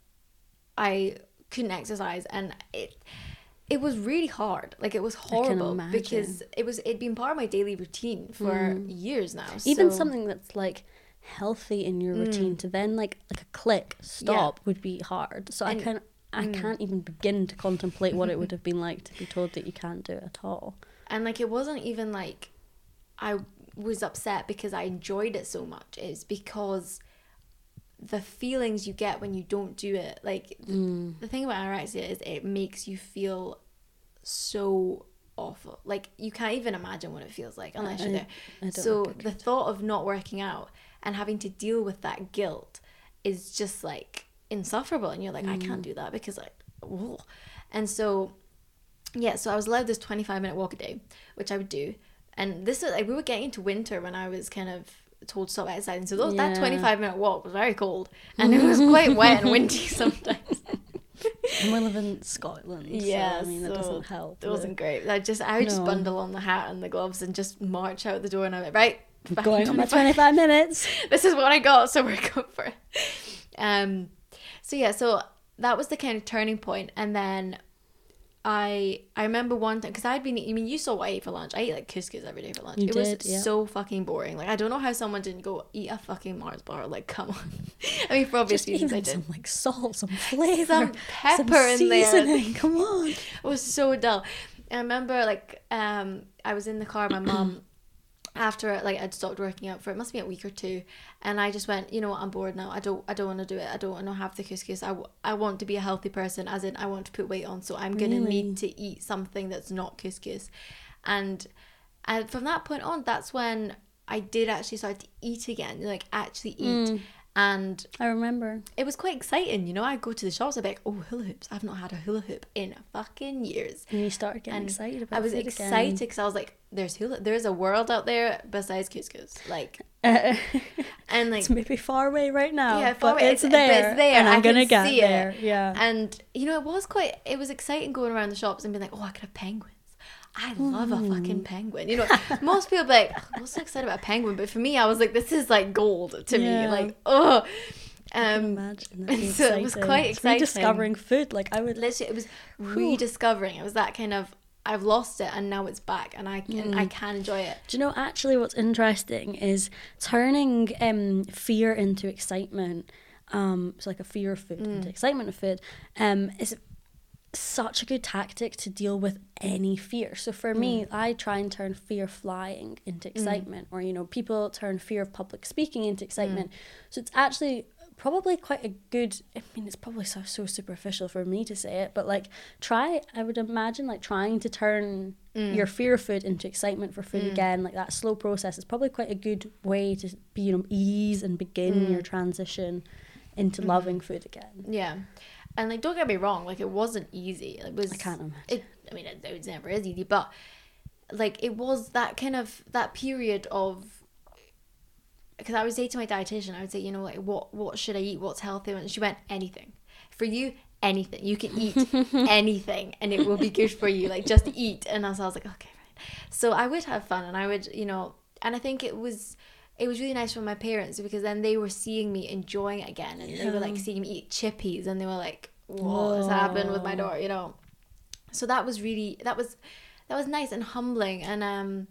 I couldn't exercise, and it. It was really hard. Like it was horrible because it was it'd been part of my daily routine for years now. Even so- something that's like healthy in your mm. routine to then like like a click stop would be hard. So And- I can I can't even begin to contemplate what it would [LAUGHS] have been like to be told that you can't do it at all. and like it wasn't even like I was upset because I enjoyed it so much. It's because the feelings you get when you don't do it. Like the, mm. the thing about anorexia is it makes you feel so awful. Like you can't even imagine what it feels like unless you're there. I don't So the thought of not working out and having to deal with that guilt is just like insufferable and you're like I can't mm. do that because like whoa. and so yeah, so I was allowed this 25 minute walk a day, which I would do. And this is like we were getting into winter when I was kind of told to stop exercising. So those, that 25 minute walk was very cold and it was quite [LAUGHS] wet and windy [LAUGHS] sometimes. And we live in Scotland. Yeah, so, I mean that doesn't help. It wasn't great. I just I would just bundle on the hat and the gloves and just march out the door and I'm like, right, back going on my 25 minutes. [LAUGHS] this is what I got, so we're going for it. Um, so yeah, so that was the kind of turning point, and then I I remember one time because I'd been I mean you saw what I ate for lunch. I ate like couscous every day for lunch. You it did, was yeah. so fucking boring. Like I don't know how someone didn't go eat a fucking Mars bar. Like come on. [LAUGHS] I mean for obvious Just reasons I did. some like salt, some [LAUGHS] flavour, Some pepper some in there. seasoning. Come on. It was so dull. I remember like um I was in the car with my mum after like I'd stopped working out for it must be a week or two and I just went you know what? I'm bored now. I don't I don't want to do it. I don't want to have the couscous. I, w- I want to be a healthy person as in I want to put weight on so I'm gonna Really? need to eat something that's not couscous. And and from that point on that's when I did actually start to eat again like actually eat mm. And I remember. it was quite exciting, you know. I'd go to the shops, I'd be like, oh, hula hoops. I've not had a hula hoop in fucking years. And you started getting And excited about it. I was excited because I was like, there's hula, there's a world out there besides couscous. Like, [LAUGHS] again. and like, it's maybe far away right now. Yeah, far but away. it's, It's- there. it's there. And I'm I gonna get see it. there. Yeah. And you know, it was quite it was exciting going around the shops and being like, Oh, I could have penguins. I love a fucking Mm. penguin. You know, most people be like, "Oh, What's so excited about a penguin? But for me, I was like, This is like gold to Yeah. me. Like, oh um imagine [LAUGHS] so it was exciting. quite It's exciting. rediscovering food. Like I would. literally it was rediscovering. It was that kind of I've lost it and now it's back and I can Mm. I can enjoy it. Do you know actually what's interesting is turning um, fear into excitement. Um, so like a fear of food Mm. into excitement of food. Um, is such a good tactic to deal with any fear. So for Mm. me, I try and turn fear of flying into excitement, or you know, people turn fear of public speaking into excitement. Mm. So it's actually probably quite a good. I mean, it's probably so so superficial for me to say it, but like try. I would imagine like trying to turn Mm. your fear of food into excitement for food again. Like that slow process is probably quite a good way to be you know ease and begin Mm. your transition into Mm-hmm. loving food again. Yeah. And like don't get me wrong, like it wasn't easy. It was I can't imagine. it I mean it, it never is easy, but like it was that kind of that period of because I would say to my dietitian, I would say, you know, like what what should I eat? What's healthy? And she went, anything. For you, anything. You can eat [LAUGHS] anything and it will be good for you. Like just eat. And as I was like, okay, right. So I would have fun and I would, you know, and I think it was it was really nice for my parents because then they were seeing me enjoying it again and they were like seeing me eat chippies and they were like, What has happened with my daughter, you know? So that was really that was that was nice and humbling and um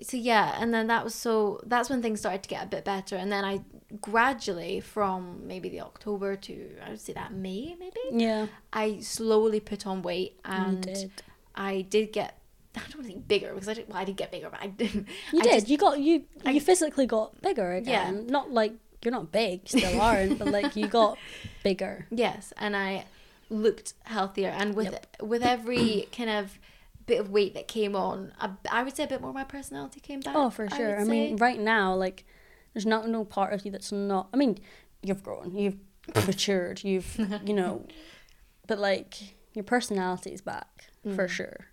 so yeah and then that was so that's when things started to get a bit better and then i gradually from maybe the october to i would say that may maybe Yeah, i slowly put on weight and did. i did get i don't want to think bigger because i did well i did get bigger but i didn't [LAUGHS] You I did. just- you got you. I- you physically got bigger again. Yeah. Not like you're not big, still aren't, [LAUGHS] but like you got bigger. yes and i looked healthier and with with every kind of bit of weight that came on I would say a bit more of my personality came back Oh, for sure. would I, mean, right now, like, there's not no part of you that's not. I mean, you've grown, you've [LAUGHS] matured, you've you know, but like your personality is back for mm. sure.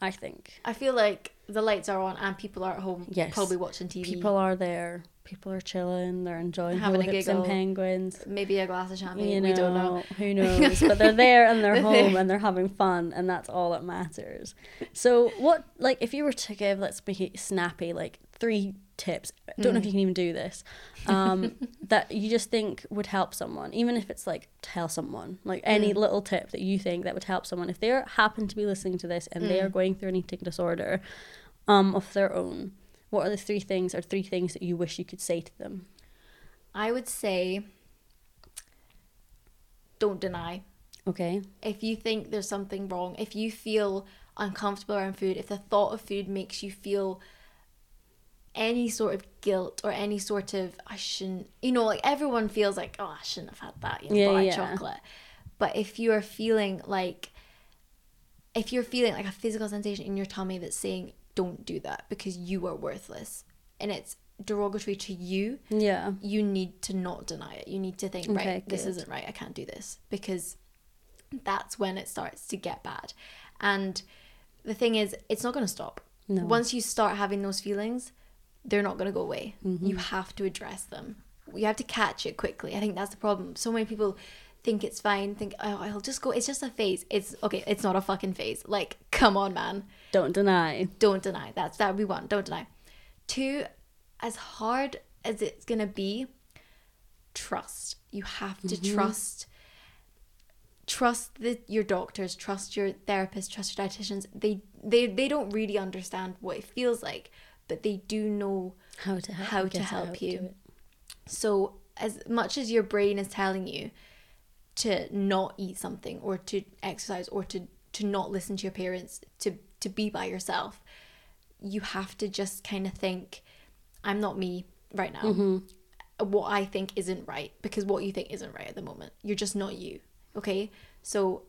I think i feel like the lights are on and people are at home Yes. probably watching tv people are there. People are chilling. They're enjoying Having a hoops and penguins. maybe a glass of champagne. You know, we don't know. who [LAUGHS] knows, but they're there and they're They're home there. and they're having fun, and that's all that matters. So, what like if you were to give, let's make it snappy, like three tips. I don't know if Mm. you can even do this. Um, [LAUGHS] that you just think would help someone, even if it's like tell someone, like any Mm. little tip that you think that would help someone if they are happen to be listening to this and they are Mm. going through an eating disorder, um, of their own. What are the three things or three things that you wish you could say to them? I would say don't deny. Okay. If you think there's something wrong, if you feel uncomfortable around food, if the thought of food makes you feel any sort of guilt or any sort of I shouldn't, you know, like everyone feels like oh I shouldn't have had that, you know, Yeah, buy yeah. chocolate. But if you are feeling like, if you're feeling like a physical sensation in your tummy that's saying don't do that because you are worthless, and it's derogatory to you, Yeah. you need to not deny it. You need to think, Okay, right, this isn't right. I can't do this because that's when it starts to get bad. And the thing is, it's not going to stop. No. Once you start having those feelings, they're not going to go away. Mm-hmm. You have to address them. You have to catch it quickly. I think that's the problem. So many people think it's fine, think, oh, I'll just go. It's just a phase. It's okay. It's not a fucking phase. Like, come on, man Don't deny. don't deny that's that we want. don't deny two as hard as it's gonna be trust you have to trust trust the, your doctors trust your therapists trust your dietitians they they they don't really understand what it feels like but they do know How to help? How to help you. it. so as much as your brain is telling you to not eat something or to exercise or to to not listen to your parents to to be by yourself you have to just kind of think i'm not me right now Mm-hmm. what i think isn't right because what you think isn't right at the moment you're just not you okay so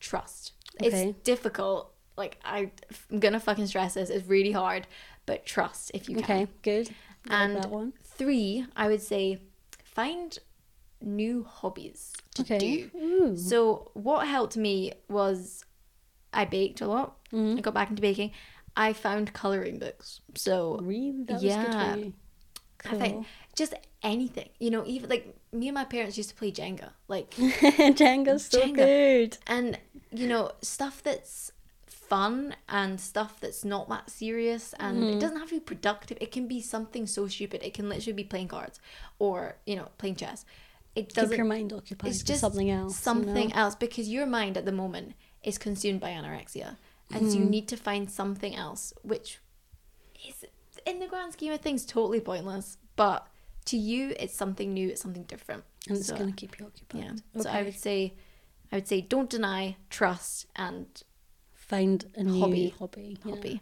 trust Okay. it's difficult like I, i'm gonna fucking stress this it's really hard but trust if you can Okay, good. I and three, I would say find new hobbies to Okay. do. Ooh. So what helped me was I baked a lot. Mm-hmm. I got back into baking. I found coloring books. So Really? That was Yeah. for. I think just anything, you know, even like me and my parents used to play Jenga, like, [LAUGHS] Jenga's so Jenga. good. and you know, stuff that's fun and stuff that's not that serious, and Mm-hmm. it doesn't have to be productive. It can be something so stupid. It can literally be playing cards or you know playing chess. It doesn't. Keep your mind occupied it's just something else. you Something know? else because your mind at the moment is consumed by anorexia, and so you Mm-hmm. need to find something else, which is in the grand scheme of things totally pointless, but to you it's something new, it's something different. And it's So, going to keep you occupied. yeah. So I would say, I would say, don't deny, trust, and find a new Hobby. hobby. yeah. hobby.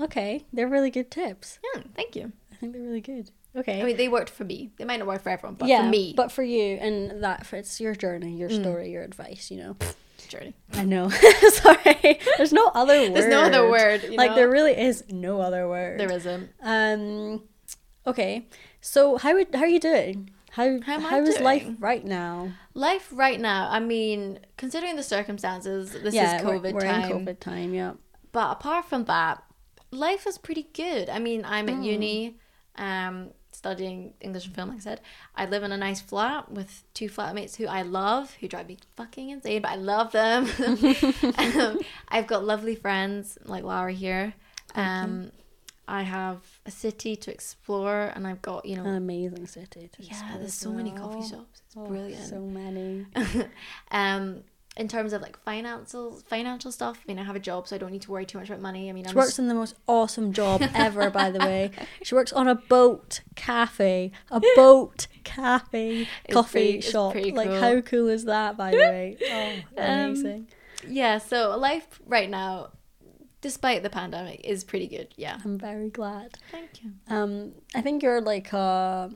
Okay, they're really good tips. Yeah, thank you. I think they're really good. Okay. I mean, they worked for me. They might not work for everyone, but yeah, for me, but for you and that it's your journey, your Mm. story, your advice. You know. journey. I know. [LAUGHS] Sorry, there's no other word. [LAUGHS] There's no other word. You like know? there really is no other word. there isn't. Um. Okay, so how would how are you doing? How How am I how is life right now? Life right now. I mean, considering the circumstances, this yeah, is we're- COVID we're, time. in COVID time. Yeah. But apart from that, life is pretty good. I mean, I'm at uni, um, studying English and film. Like I said, I live in a nice flat with two flatmates who I love, who drive me fucking insane, but I love them. [LAUGHS] [LAUGHS] um, I've got lovely friends like Laura here. Um, I have a city to explore, and I've got you know, An amazing city. To yeah, there's so many coffee shops. It's Oh, brilliant. So many. [LAUGHS] um in terms of like financial financial stuff i mean i have a job so i don't need to worry too much about money i mean She i'm works in the most awesome job [LAUGHS] ever, by the way. [LAUGHS] She works on a boat cafe, a boat cafe coffee pretty- shop. Like, how cool is that, by the way? Oh, Um, amazing. yeah so life right now despite the pandemic is pretty good yeah I'm very glad. thank you Um, I think you're like a,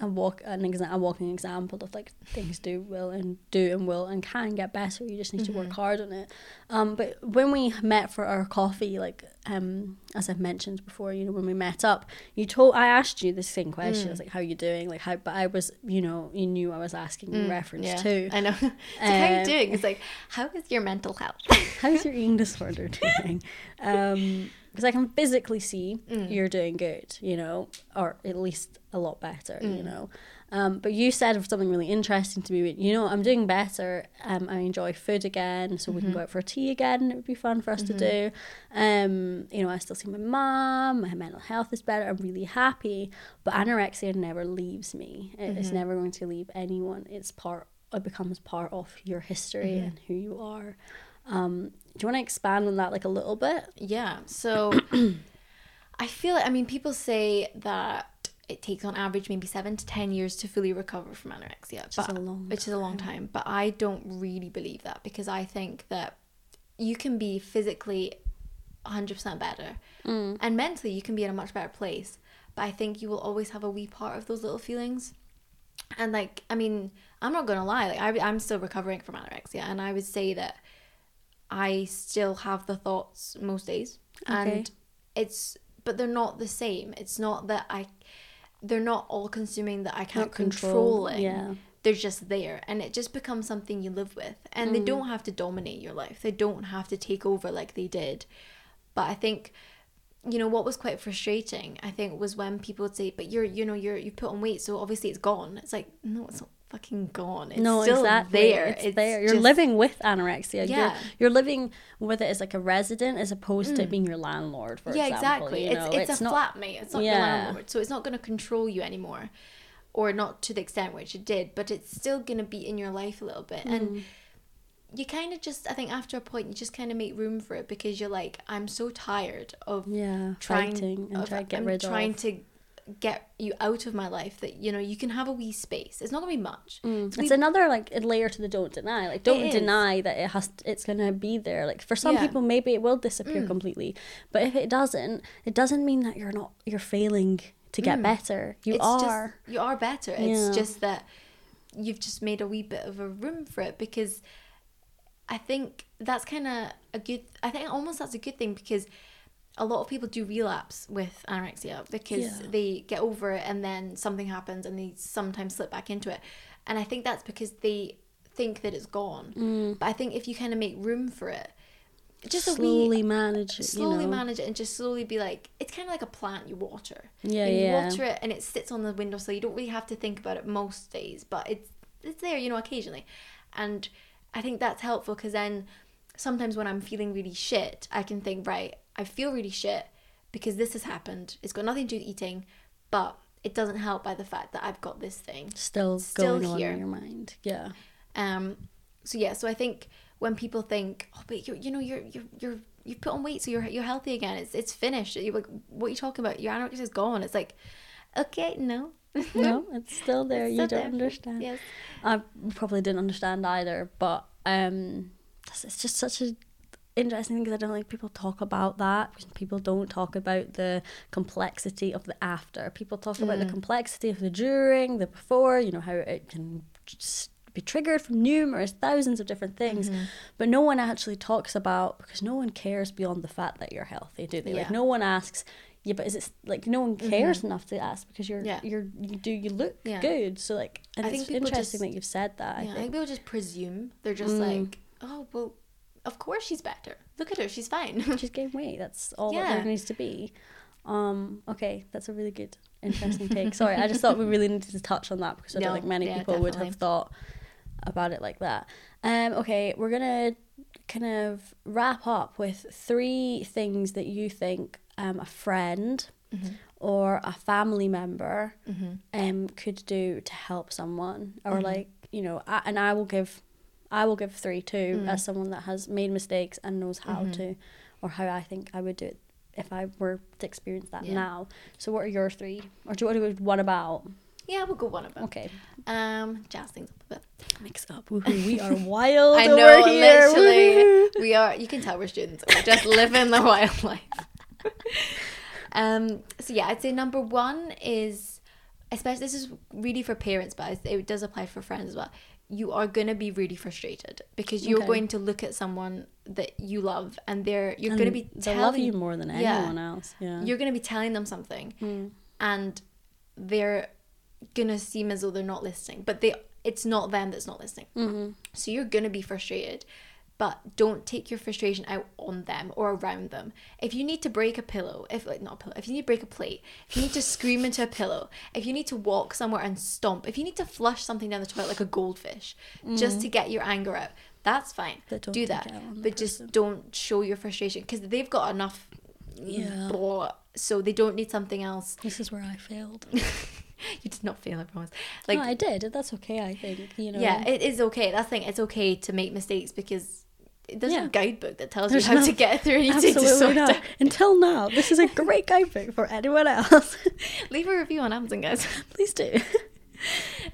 a walk an exa- a walking example of like things do will and do and will and can get better. You just need to work hard on it. Um, but when we met for our coffee, like um, as I've mentioned before, you know, when we met up, you told I asked you the same question. I was like, "How are you doing?" Like how, but I was, you know, you knew I was asking in reference yeah to i know [LAUGHS] it's like, how are you Um, doing it's like [LAUGHS] how is your mental health how's your eating disorder [LAUGHS] doing? Um, because I can physically see you're doing good, you know, or at least a lot better, you know. Um, but you said something really interesting to me. You know, I'm doing better. Um, I enjoy food again, so we can go out for tea again. It would be fun for us to do. Um, you know, I still see my mom. My mental health is better. I'm really happy. But anorexia never leaves me. It- It's never going to leave anyone. It's part. It becomes part of your history and who you are. Um, do you want to expand on that like a little bit? yeah so [CLEARS THROAT] i feel i mean people say that it takes on average maybe seven to ten years to fully recover from anorexia is a long which is a long time. but i don't really believe that because i think that you can be physically 100% better. Mm. and mentally you can be in a much better place. But i think you will always have a wee part of those little feelings. And like i mean i'm not gonna lie like I, i'm still recovering from anorexia. And i would say that i still have the thoughts most days. Okay. and it's but they're not the same. It's not that i they're not all consuming that i can't Not control, control it yeah. they're just there and it just becomes something you live with. And Mm. they don't have to dominate your life. They don't have to take over like they did. But i think you know what was quite frustrating i think was when people would say but you're you know you're you put on weight so obviously it's gone. It's like no it's not fucking gone it's no, still exactly. there It's, there. You're just- living with anorexia. Yeah. You're, you're living with it as like a resident as opposed to being your landlord, for Mm. yeah example. exactly you it's, know? it's, a flatmate it's not your landlord so it's not going to control you anymore or not to the extent which it did but it's still going to be in your life a little bit Mm. and you kind of just i think after a point you just kind of make room for it because you're like i'm so tired of Yeah, trying fighting and of- try to get I'm rid trying of. to get you out of my life that you know you can have a wee space it's not gonna be much It's It's wee- another like a layer to the don't deny. Like don't deny that it has. It's gonna be there. Like for some Yeah. Mm. people, maybe it will disappear completely. But if it doesn't, it doesn't mean that you're not. You're failing to get better. You Mm. it's are. just you are better it's just that you've just made a wee bit of a room for it because i think that's kind of a good i think almost that's a good thing because a lot of people do relapse with anorexia because Yeah. they get over it and then something happens and they sometimes slip back into it. And I think that's because they think that it's gone. Mm. But I think if you kind of make room for it, just a slowly wee, manage it. slowly you know? manage it and just slowly be like, it's kind of like a plant you water. Yeah, And you yeah. water it and it sits on the window windowsill. You don't really have to think about it most days, but it's it's there, you know, occasionally. And I think that's helpful because then sometimes when I'm feeling really shit, I can think, right, I feel really shit because this has happened. It's got nothing to do with eating, but it doesn't help by the fact that I've got this thing. Still, Still going here. on in your mind. Yeah. Um, so yeah, so I think when people think, oh, but you you know you're you're you're you've put on weight, so you're you're healthy again. It's it's finished. You're like, what are you talking about? Your anorexia is gone. It's like, okay, no, no, [LAUGHS] it's still there. It's you still don't there. understand. yes, I probably didn't understand either, but um, it's just such a interesting thing because I don't think people talk about that. because People don't talk about the complexity of the after. People talk about the mm. complexity of the during, the before. You know how it can be triggered from numerous thousands of different things, mm-hmm. but no one actually talks about because no one cares beyond the fact that you're healthy, do they? Like no one asks. Yeah, but is it like no one mm-hmm. cares enough to ask because you're Yeah. you're you do you look Yeah. good so like and I it's interesting just- that you've said that. I yeah. I think. think people just presume they're just Mm. like, oh well, of course she's better. Look at her, she's fine. [LAUGHS] She's [LAUGHS] gained weight. That's all that there needs to be. Um, okay, that's a really good, interesting take. Sorry, I just thought we really needed to touch on that because I No, don't think many yeah, people would have thought about it like that. Um, okay, we're gonna kind of wrap up with three things that you think um, a friend Mm-hmm. or a family member um, could do to help someone, or Mm-hmm. like you know, I, and I will give, I will give three too Mm. as someone that has made mistakes and knows how Mm-hmm. to, or how I think I would do it if I were to experience that Yeah. now. So what are your three, or do you want to do one about? yeah, we'll go one about. Okay, Um, jazz things up a bit. mix up. Woohoo, we are [LAUGHS] wild. I know, over here. literally. Woohoo. we are. You can tell we're students. We're just living the [LAUGHS] wild life. [LAUGHS] um. So yeah, I'd say number one is, especially this is really for parents, but it does apply for friends as well. You are gonna be really frustrated because you're Okay. going to look at someone that you love, and they're you're gonna be they telling love you more than Yeah. anyone else. Yeah. you're gonna be telling them something, Mm. and they're gonna seem as though they're not listening, but they it's not them that's not listening. Mm-hmm. So you're gonna be frustrated, but don't take your frustration out on them or around them. If you need to break a pillow, if not a pillow, if you need to break a plate, if you need to scream into a pillow, if you need to walk somewhere and stomp, if you need to flush something down the toilet like a goldfish, just to get your anger out, that's fine. Mm. Do that, it out on the but just don't show your frustration because they've got enough. Yeah. blah, so they don't need something else. This is where I failed. [LAUGHS] [LAUGHS] you did not fail, I promise. Like no, I did. That's okay. I think you know. yeah, it is okay. That's the thing. It's okay to make mistakes because there's Yeah. no guidebook that tells There's you how no- to get through an [LAUGHS] eating Absolutely disorder. not. Until now, this is a [LAUGHS] great guidebook for anyone else. Leave a review on Amazon, guys. Please do.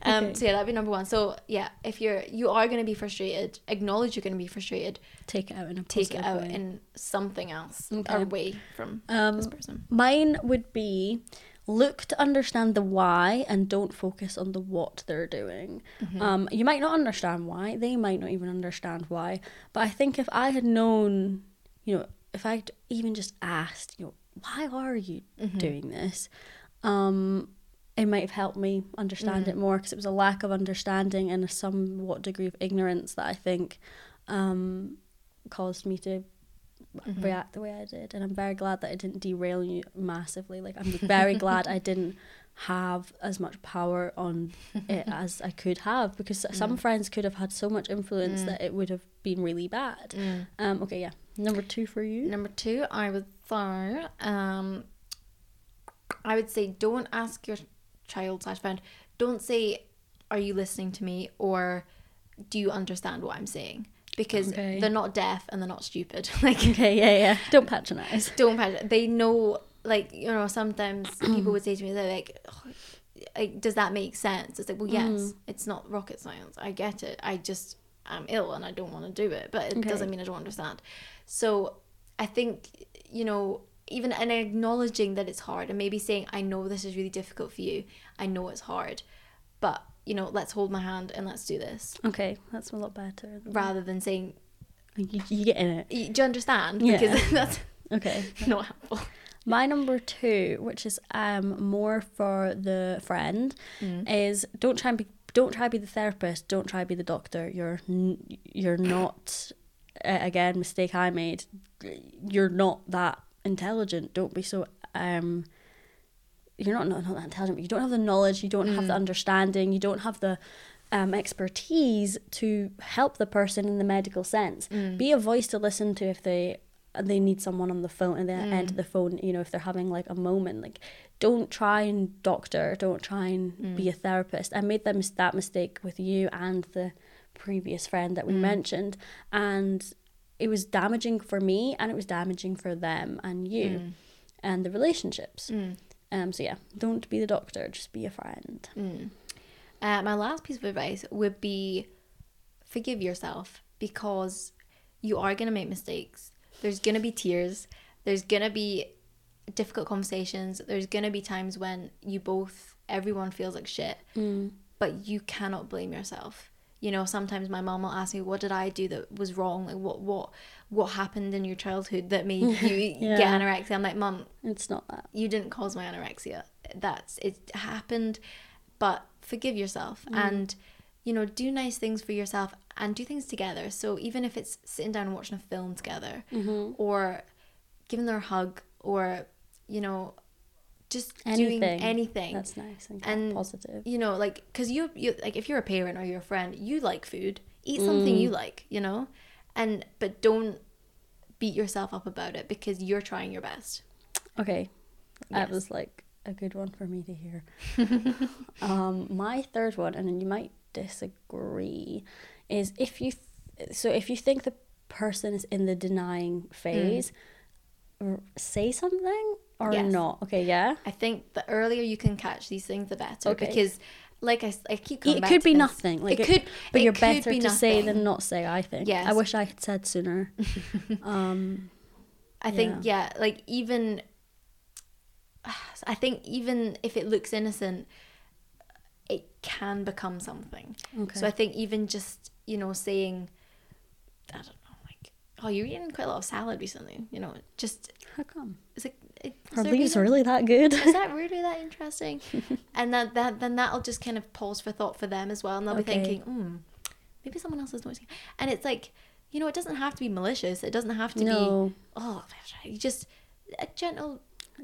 Um, Okay. So yeah, that'd be number one. So yeah, if you're you are going to be frustrated, acknowledge you're going to be frustrated. Take it out in a Take it out way. in something else Okay. away from Um, this person. Mine would be look to understand the why and don't focus on the what they're doing. Mm-hmm. Um, you might not understand why, they might not even understand why, but I think if I had known, you know, if I'd even just asked, you know, why are you Mm-hmm. doing this? Um, it might have helped me understand Mm. it more because it was a lack of understanding and a somewhat degree of ignorance that I think um, caused me to Mm-hmm. react the way I did. And I'm very glad that it didn't derail you massively. Like, I'm very [LAUGHS] glad I didn't have as much power on it [LAUGHS] as I could have because some Mm. friends could have had so much influence that it would have been really bad. Um, okay, yeah. Number two for you. Number two, I would say, um, I would say, don't ask your child slash friend, don't say, "Are you listening to me?" or "Do you understand what I'm saying?" Because Okay. they're not deaf and they're not stupid. [LAUGHS] like, Okay, yeah, yeah. Don't patronize. don't panic. They know, like you know, sometimes [CLEARS THROAT] people would say to me, they're like, "Oh, like, "Does that make sense?" It's like, well, yes, mm. it's not rocket science. I get it. I just I'm ill and I don't want to do it, but it Okay. doesn't mean I don't understand. So I think you know, even and acknowledging that it's hard and maybe saying, "I know this is really difficult for you. I know it's hard, but." You know, let's hold my hand and let's do this. Okay, that's a lot better. Rather than saying, You, you get in it. "Y- "Do you understand?" Yeah. Because [LAUGHS] that's Okay. [LAUGHS] Not helpful. My number two, which is um more for the friend, is don't try and be don't try be the therapist. Don't try to be the doctor. You're you're not. Uh, again, mistake I made. You're not that intelligent. Don't be so. Um, you're not not, not that intelligent. But you don't have the knowledge. You don't have the mm. understanding. You don't have the um, expertise to help the person in the medical sense. Mm. Be a voice to listen to if they they need someone on the phone and the mm. end of the phone. You know, if they're having like a moment, like don't try and doctor. Don't try and be a therapist. I made that mis- that mistake with you and the previous friend that we mentioned, and it was damaging for me and it was damaging for them and you and the relationships. Um, so yeah, don't be the doctor, just be a friend. Uh, my last piece of advice would be forgive yourself because you are going to make mistakes. There's going to be tears. There's going to be difficult conversations. There's going to be times when you both, everyone feels like shit, but you cannot blame yourself. You know, sometimes my mom will ask me, "What did I do that was wrong? Like, what, what, what happened in your childhood that made [LAUGHS] you get anorexia?" I'm like, "Mom, It's not that. you didn't cause my anorexia. That's it happened, but forgive yourself mm. and you know do nice things for yourself and do things together. So even if it's sitting down and watching a film together, mm-hmm. or giving her a hug, or you know, just doing Anything. anything. That's nice and, And positive. you know, like because you you like if you're a parent or you're a friend, you like food. Eat something Mm. you like, you know, and but don't beat yourself up about it because you're trying your best. Okay, that was like a good one for me to hear. [LAUGHS] um, my third one, and you might disagree, is if you th- so if you think the person is in the denying phase, r- say something or Yes. not. Okay, yeah. I think the earlier you can catch these things, the better. Okay. Because, like I, keep coming It could be this. nothing. Like it could, but it you're could better be to say than not say. I think. Yes. I wish I had said sooner. [LAUGHS] um, I think yeah, like even. I think even if it looks innocent, it can become something. Okay. So I think even just you know saying, I don't know, like oh you're eating quite a lot of salad recently. You know, just how come? is it. Are these reason? really that good? is that really that [LAUGHS] interesting? and that, that then that'll just kind of pause for thought for them as well, and they'll be thinking, hmm, maybe someone else is noticing. And it's like, you know, it doesn't have to be malicious. It doesn't have to No. be oh, you just a gentle,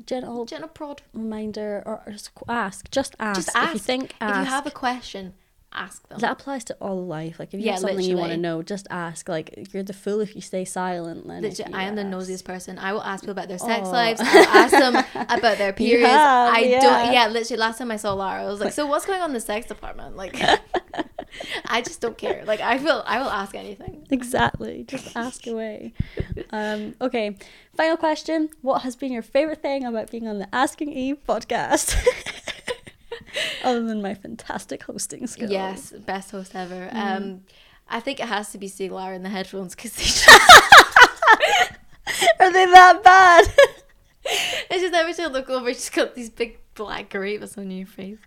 Gentle gentle prod. reminder, or or just ask. Just ask. Just ask. If you think, ask. If you have a question, ask them. that applies to all life. Like if you Yeah, have something you want to know, just ask. Like you're the fool if you stay silent. Then Literally, I am the nosiest person. I will ask people about their sex lives. I'll ask them [LAUGHS] about their periods. have, I yeah. don't. Yeah, literally. Last time I saw Lara, I was like, "So what's going on in the sex department?" Like, [LAUGHS] I just don't care. Like, I will. I will ask anything. Exactly. Just ask away. Um, okay. Final question. What has been your favorite thing about being on the Asking Eve podcast? [LAUGHS] [LAUGHS] Other than my fantastic hosting skills. Yes, best host ever. Mm. Um, I think it has to be seeing Lara in the headphones because [LAUGHS] Are they that bad? [LAUGHS] it's just every time I look over, she's got these big black grapes on your face.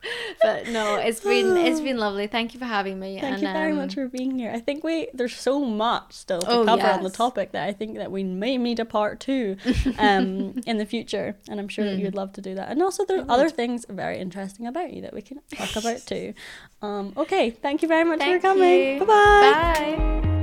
But no, it's been it's been lovely. Thank you for having me. Thank and, you very um, much for being here. I think we there's so much still to Oh, cover on the topic that I think that we may need a part two um, [LAUGHS] in the future, and I'm sure that Mm. you'd love to do that. And also, there's would. other things very interesting about you that we can talk about [LAUGHS] too. Um, okay, thank you very much Thank for coming. you. Bye-bye. Bye.